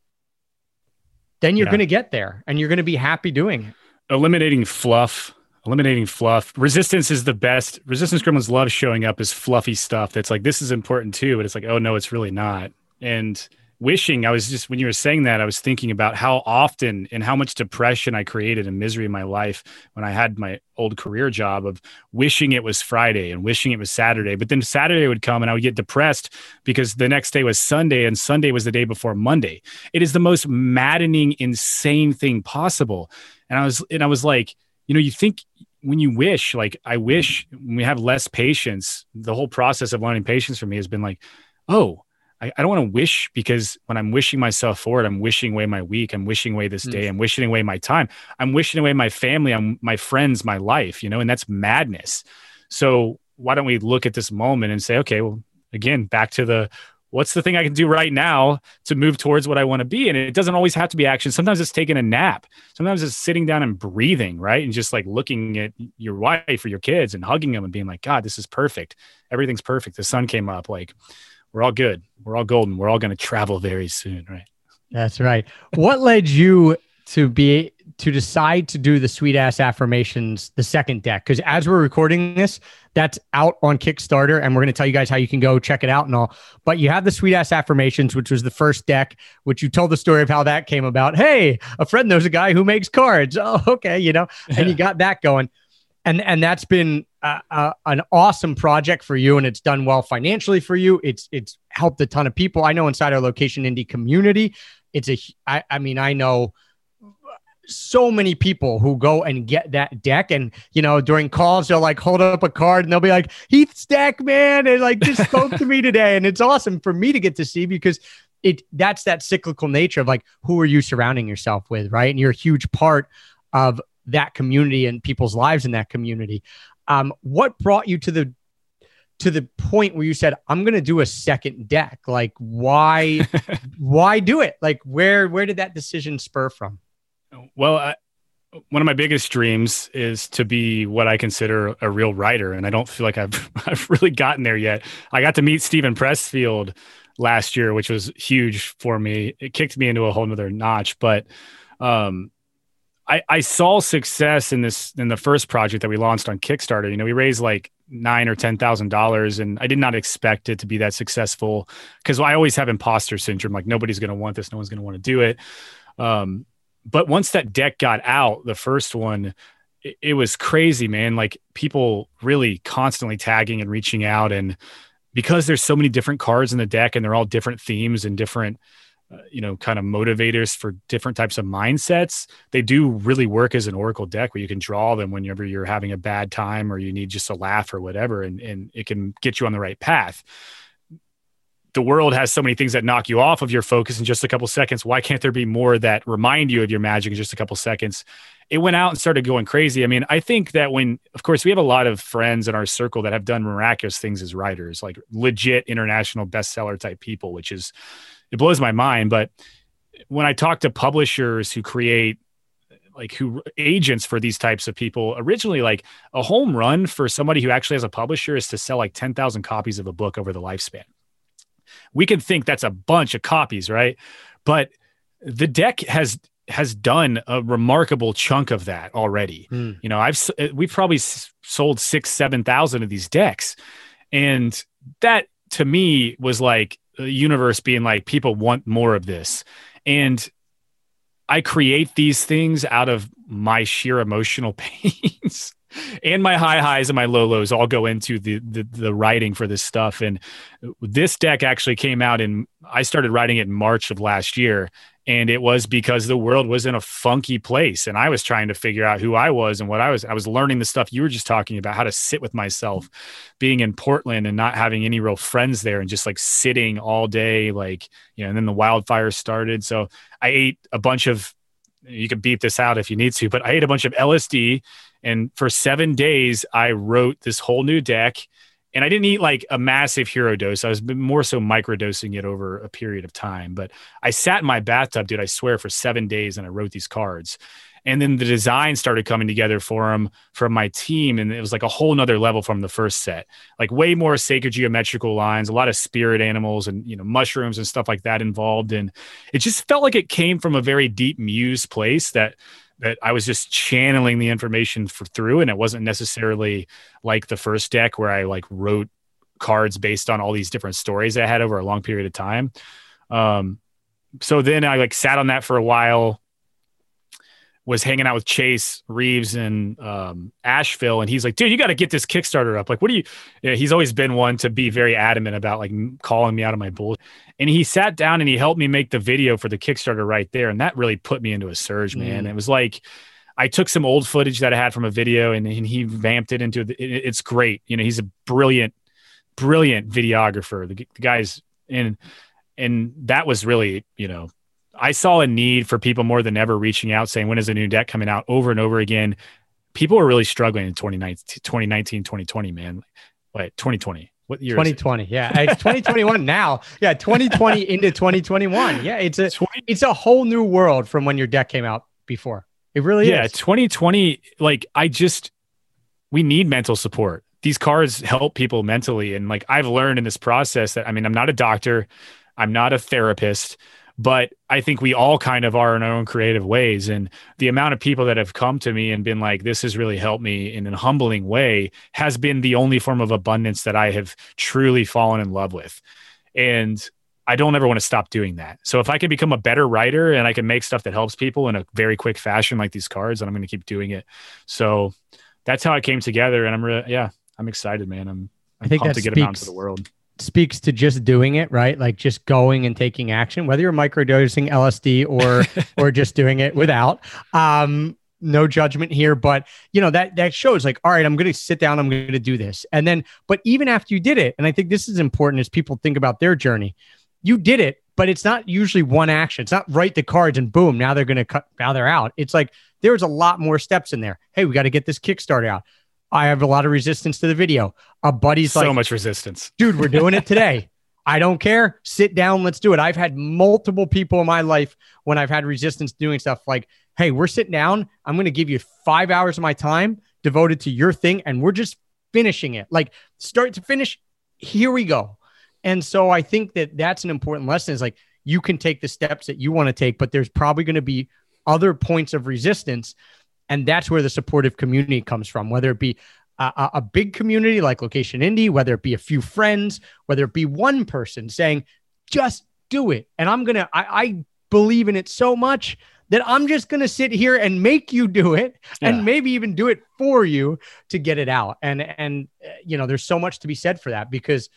then you're Yeah. going to get there and you're going to be happy doing it. eliminating fluff eliminating fluff resistance is the best resistance gremlins love showing up as fluffy stuff that's like this is important too but it's like oh no it's really not and wishing i was just when you were saying that i was thinking about how often and how much depression i created and misery in my life when i had my old career job of wishing it was friday and wishing it was saturday. But then saturday would come and i would get depressed because the next day was sunday and sunday was the day before monday. It is the most maddening insane thing possible. And i was and i was like you know you think when you wish like i wish when we have less patience. The whole process of learning patience for me has been like oh I, I don't want to wish because when I'm wishing myself forward, I'm wishing away my week. I'm wishing away this day. Mm. I'm wishing away my time. I'm wishing away my family. I'm my friends, my life, you know, and that's madness. So why don't we look at this moment and say, okay, well, again, back to the what's the thing I can do right now to move towards what I want to be? And it doesn't always have to be action. Sometimes it's taking a nap. Sometimes it's sitting down and breathing, right? And just like looking at your wife or your kids and hugging them and being like, God, this is perfect. Everything's perfect. The sun came up. Like, we're all good. We're all golden. We're all going to travel very soon, right? That's right. What led you to be to decide to do the sweet ass affirmations, the second deck? Because as we're recording this, that's out on Kickstarter, and we're going to tell you guys how you can go check it out and all. But you have the sweet ass affirmations, which was the first deck, which you told the story of how that came about. Hey, a friend knows a guy who makes cards. <laughs> Oh, okay, you know, and you got that going, and and that's been uh, uh, an awesome project for you, and it's done well financially for you. It's it's helped a ton of people. I know inside our location indie community, it's a. I, I mean, I know so many people who go and get that deck and you know during calls they'll like hold up a card and they'll be like heath stack man and like just spoke to me <laughs> today and it's awesome for me to get to see because it that's that cyclical nature of like who are you surrounding yourself with right and you're a huge part of that community and people's lives in that community um, what brought you to the to the point where you said i'm going to do a second deck like why <laughs> why do it like where where did that decision spur from Well, I, one of my biggest dreams is to be what I consider a real writer, and I don't feel like I've <laughs> I've really gotten there yet. I got to meet Steven Pressfield last year, which was huge for me. It kicked me into a whole nother notch, but um, I, I saw success in this in the first project that we launched on Kickstarter. You know, we raised like nine or ten thousand dollars, and I did not expect it to be that successful because I always have imposter syndrome. Like nobody's going to want this, no one's going to want to do it. Um, but once that deck got out, the first one, it, it was crazy, man. Like people really constantly tagging and reaching out, and because there's so many different cards in the deck, and they're all different themes and different uh, you know kind of motivators for different types of mindsets. They do really work as an oracle deck where you can draw them whenever you're having a bad time or you need just a laugh or whatever and, and it can get you on the right path. The world has so many things that knock you off of your focus in just a couple seconds. Why can't there be more that remind you of your magic in just a couple seconds? It went out and started going crazy. I mean i think that when of course we have a lot of friends in our circle that have done miraculous things as writers like legit international bestseller type people which is it blows my mind. But when I talk to publishers who create like who agents for these types of people originally like a home run for somebody who actually has a publisher is to sell like 10,000 copies of a book over the lifespan. We can think that's a bunch of copies, right? But the deck has has done a remarkable chunk of that already. Mm. You know, I've we've probably sold 6 7,000 of these decks. And that to me was like Uh, universe being like people want more of this. And i create these things out of my sheer emotional <laughs> pains and my high highs and my low lows all go into the, the, the writing for this stuff. And this deck actually came out in i started writing it in march of last year. And it was because the world was in a funky place and i was trying to figure out who i was and what i was i was learning the stuff you were just talking about how to sit with myself being in portland and not having any real friends there and just like sitting all day like you know and then the wildfires started. So i ate a bunch of you can beat this out if you need to but i ate a bunch of lsd and for seven days i wrote this whole new deck and I didn't eat like a massive hero dose. I was more so microdosing it over a period of time. But I sat in my bathtub, dude, I swear, for seven days and I wrote these cards. And then the design started coming together for them from my team. And it was like a whole nother level from the first set, like way more sacred geometrical lines, a lot of spirit animals and, you know, mushrooms and stuff like that involved. And it just felt like it came from a very deep muse place that that I was just channeling the information for, through, and it wasn't necessarily like the first deck where I like wrote cards based on all these different stories I had over a long period of time. Um, so then I like sat on that for a while, was hanging out with Chase Reeves in um, Asheville, and he's like, "Dude, you got to get this Kickstarter up." Like, what do you? Yeah, he's always been one to be very adamant about like calling me out of my bull. And he sat down and he helped me make the video for the Kickstarter right there, and that really put me into a surge, man. Mm. It was like. I took some old footage that I had from a video and, and he vamped it into the, it, it's great. You know, he's a brilliant, brilliant videographer. The, the guy's and and that was really, you know, I saw a need for people more than ever reaching out saying, when is a new deck coming out over and over again? People were really struggling in 2019, 2019 2020, man. Wait, 2020. What year? 2020. Yeah. It's 2021 now. Yeah. 2020 into 2021. Yeah. It's a, 20, it's a whole new world from when your deck came out before. It really is. yeah, is. 2020. Like I just, we need mental support. These cards help people mentally. And like I've learned in this process that, I mean, I'm not a doctor. I'm not a therapist but I think we all kind of are in our own creative ways. And the amount of people that have come to me and been like, this has really helped me in a humbling way has been the only form of abundance that I have truly fallen in love with. And I don't ever want to stop doing that. So if I can become a better writer and I can make stuff that helps people in a very quick fashion, like these cards, then I'm going to keep doing it. So that's how it came together. And I'm really, yeah, I'm excited, man. I'm, I'm i think pumped to get speaks, them out into the world speaks to just doing it, right? Like just going and taking action, whether you're microdosing LSD or <laughs> or just doing it without. Um, no judgment here, but you know that that shows like, all right, I'm going to sit down, I'm going to do this, and then, but even after you did it, and I think this is important as people think about their journey, you did it, but it's not usually one action. It's not write the cards and boom, now they're going to cut, now they're out. It's like there's a lot more steps in there. Hey, we got to get this Kickstarter out. I have a lot of resistance to the video. A buddy's so like, so much resistance, dude. We're doing it today. I don't care. Sit down. Let's do it. I've had multiple people in my life when I've had resistance doing stuff like, hey, we're sitting down. I'm going to give you five hours of my time devoted to your thing, and we're just finishing it. Like start to finish. Here we go. And so I think that that's an important lesson. Is like you can take the steps that you want to take, but there's probably going to be other points of resistance. And that's where the supportive community comes from, whether it be a, a big community like Location Indie, whether it be a few friends, whether it be one person saying, just do it. And I'm going to, I believe in it so much that I'm just going to sit here and make you do it and maybe even do it for you to get it out. And, and, eh, you know, there's so much to be said for that because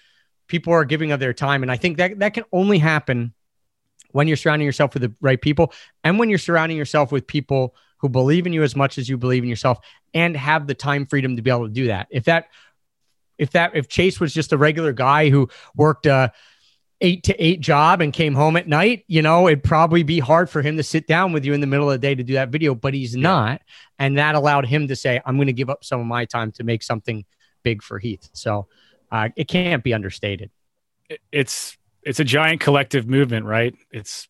people are giving of their time. And I think that that can only happen when you're surrounding yourself with the right people and when you're surrounding yourself with people who believe in you as much as you believe in yourself and have the time freedom to be able to do that. If that, if that, if Chase was just a regular guy who worked a eight to eight job and came home at night, you know, it'd probably be hard for him to sit down with you in the middle of the day to do that video, but he's not. And that allowed him to say, I'm going to give up some of my time to make something big for Heath. So uh, it can't be understated. It's, it's a giant collective movement, right? It's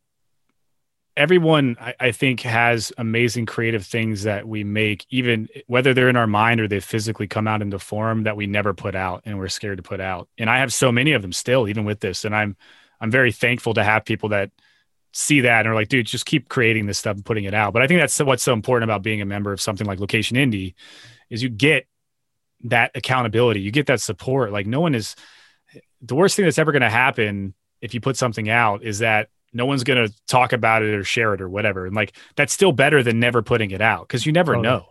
everyone I, I, think has amazing creative things that we make even whether they're in our mind or they physically come out into form that we never put out and we're scared to put out. And i have so many of them still even with this. And i'm i'm very thankful to have people that see that and are like dude just keep creating this stuff and putting it out. But i think that's what's so important about being a member of something like location indie is you get that accountability. You get that support. Like no one is the worst thing that's ever going to happen if you put something out is that no one's going to talk about it or share it or whatever. And like that's still better than never putting it out because you never totally. know.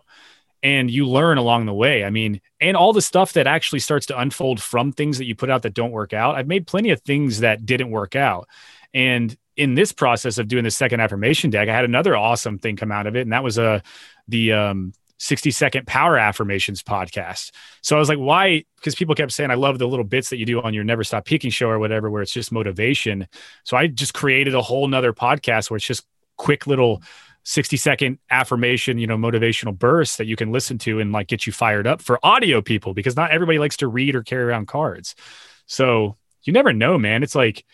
And you learn along the way. I mean, and all the stuff that actually starts to unfold from things that you put out that don't work out. I've made plenty of things that didn't work out. And in this process of doing the second affirmation deck, I had another awesome thing come out of it. And that was a, uh, the, um, 60 second power affirmations podcast. So I was like, why? Because people kept saying, I love the little bits that you do on your Never Stop Peaking show or whatever, where it's just motivation. So I just created a whole nother podcast where it's just quick little 60 second affirmation, you know, motivational bursts that you can listen to and like get you fired up for audio people because not everybody likes to read or carry around cards. So you never know, man. It's like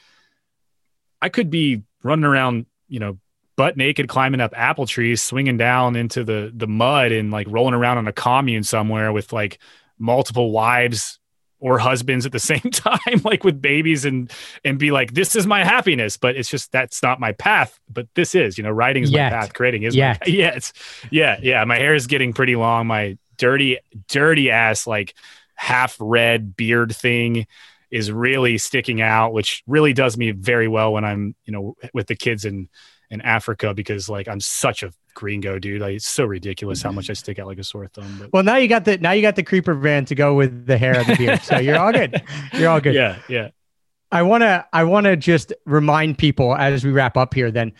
I could be running around, you know, butt naked climbing up apple trees, swinging down into the the mud and like rolling around on a commune somewhere with like multiple wives or husbands at the <laughs> same time like with babies and and be like this is my happiness but it's just that's not my path but this is you know writing is Yet. my path creating is yeah yeah it's <laughs> yeah yeah my hair is getting pretty long my dirty dirty ass like half red beard thing is really sticking out which really does me very well when i'm you know with the kids and in Africa because like I'm such a gringo dude. Like it's so ridiculous how much <laughs> I stick out like a sore thumb. But. Well, now you got the now you got the creeper van to go with the hair of the beard, so <laughs> you're all good. You're all good. Yeah, yeah. I want to I want to just remind people as we wrap up here then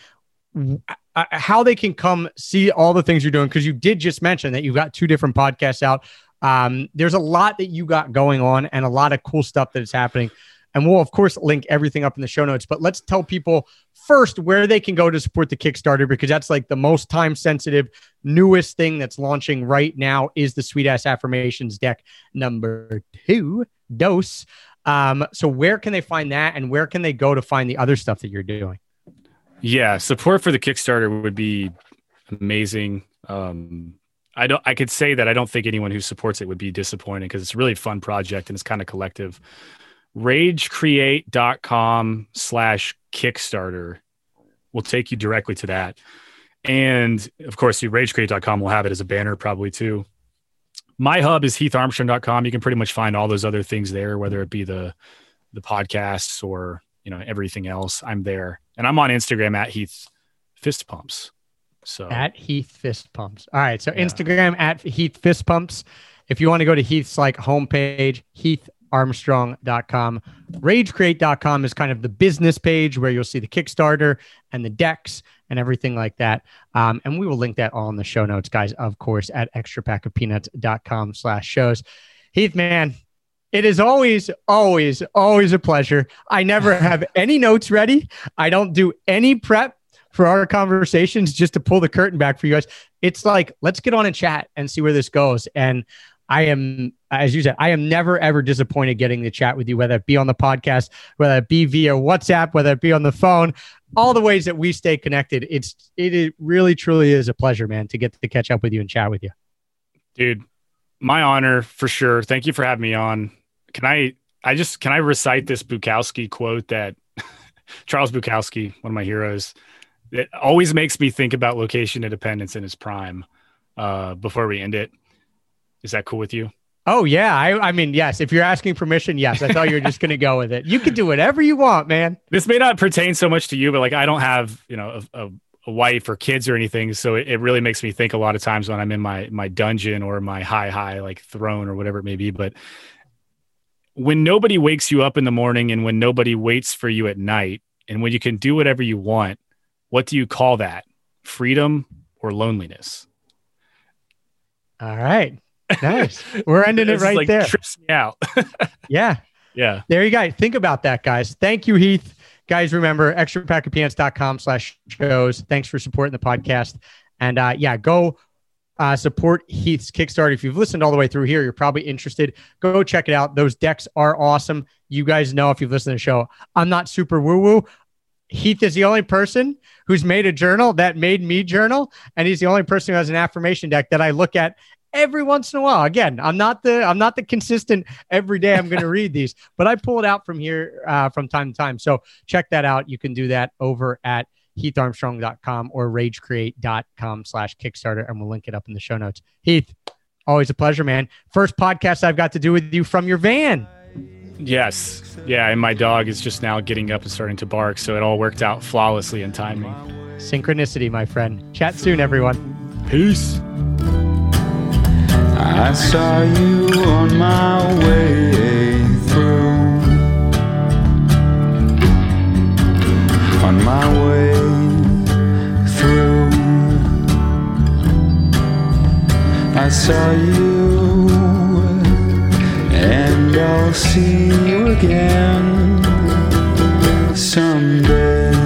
uh, how they can come see all the things you're doing because you did just mention that you've got two different podcasts out. Um, there's a lot that you got going on and a lot of cool stuff that is happening. And we'll, of course, link everything up in the show notes. But let's tell people first where they can go to support the Kickstarter because that's like the most time sensitive, newest thing that's launching right now is the Sweet Ass Affirmations deck number two, Dose. Um, so, where can they find that and where can they go to find the other stuff that you're doing? Yeah, support for the Kickstarter would be amazing. Um, I don't. I could say that I don't think anyone who supports it would be disappointed because it's a really fun project and it's kind of collective ragecreate.com slash kickstarter will take you directly to that. And of course you ragecreate.com will have it as a banner probably too. My hub is heatharmstrong.com you can pretty much find all those other things there whether it be the the podcasts or you know everything else. I'm there. And i'm on instagram at heath fist pumps. So at heath fist pumps. All right. So yeah. instagram at heath fist pumps. If you want to go to heath's like homepage heath armstrong.com. Ragecreate.com is kind of the business page where you'll see the Kickstarter and the decks and everything like that. Um, and we will link that all in the show notes, guys, of course, at extrapackofpeanuts.com slash shows. Heath, man, it is always, always, always a pleasure. I never <laughs> have any notes ready. I don't do any prep for our conversations just to pull the curtain back for you guys. It's like, let's get on and chat and see where this goes. And I am, as you said, I am never ever disappointed getting to chat with you, whether it be on the podcast, whether it be via WhatsApp, whether it be on the phone, all the ways that we stay connected. It's it really truly is a pleasure, man, to get to catch up with you and chat with you. Dude, my honor for sure. Thank you for having me on. Can I I just can I recite this Bukowski quote that <laughs> Charles Bukowski, one of my heroes, it always makes me think about location independence in its prime. Uh, before we end it, is that cool with you? Oh yeah, I, I mean yes. If you're asking permission, yes. I thought you were just going to go with it. You can do whatever you want, man. This may not pertain so much to you, but like I don't have you know a, a, a wife or kids or anything, so it, it, really makes me think a lot of times when I'm in my my dungeon or my high high like throne or whatever it may be. But when nobody wakes you up in the morning and when nobody waits for you at night, and when you can do whatever you want, what do you call that? Freedom or loneliness? All right. Nice. We're ending it right like there. Trips me out. <laughs> yeah. Yeah. There you go. Think about that, guys. Thank you, Heath. Guys, remember extrapackofpeanuts.com slash shows. Thanks for supporting the podcast. And uh, yeah, go uh, support Heath's Kickstarter. If you've listened all the way through here, you're probably interested. Go check it out. Those decks are awesome. You guys know if you've listened to the show, I'm not super woo woo. Heath is the only person who's made a journal that made me journal, and he's the only person who has an affirmation deck that I look at every once in a while. Again, I'm not the I'm not the consistent every day I'm going <laughs> to read these, but I pull it out from here uh, from time to time. So check that out. You can do that over at heatharmstrong.com or ragecreate.com slash Kickstarter, and we'll link it up in the show notes. Heath, always a pleasure, man. First podcast I've got to do with you from your van. Yes. Yeah. And my dog is just now getting up and starting to bark. So it all worked out flawlessly in timing. Synchronicity, my friend. Chat soon, everyone. Peace. I saw you on my way through. On my way through. I saw you, and I'll see you again someday.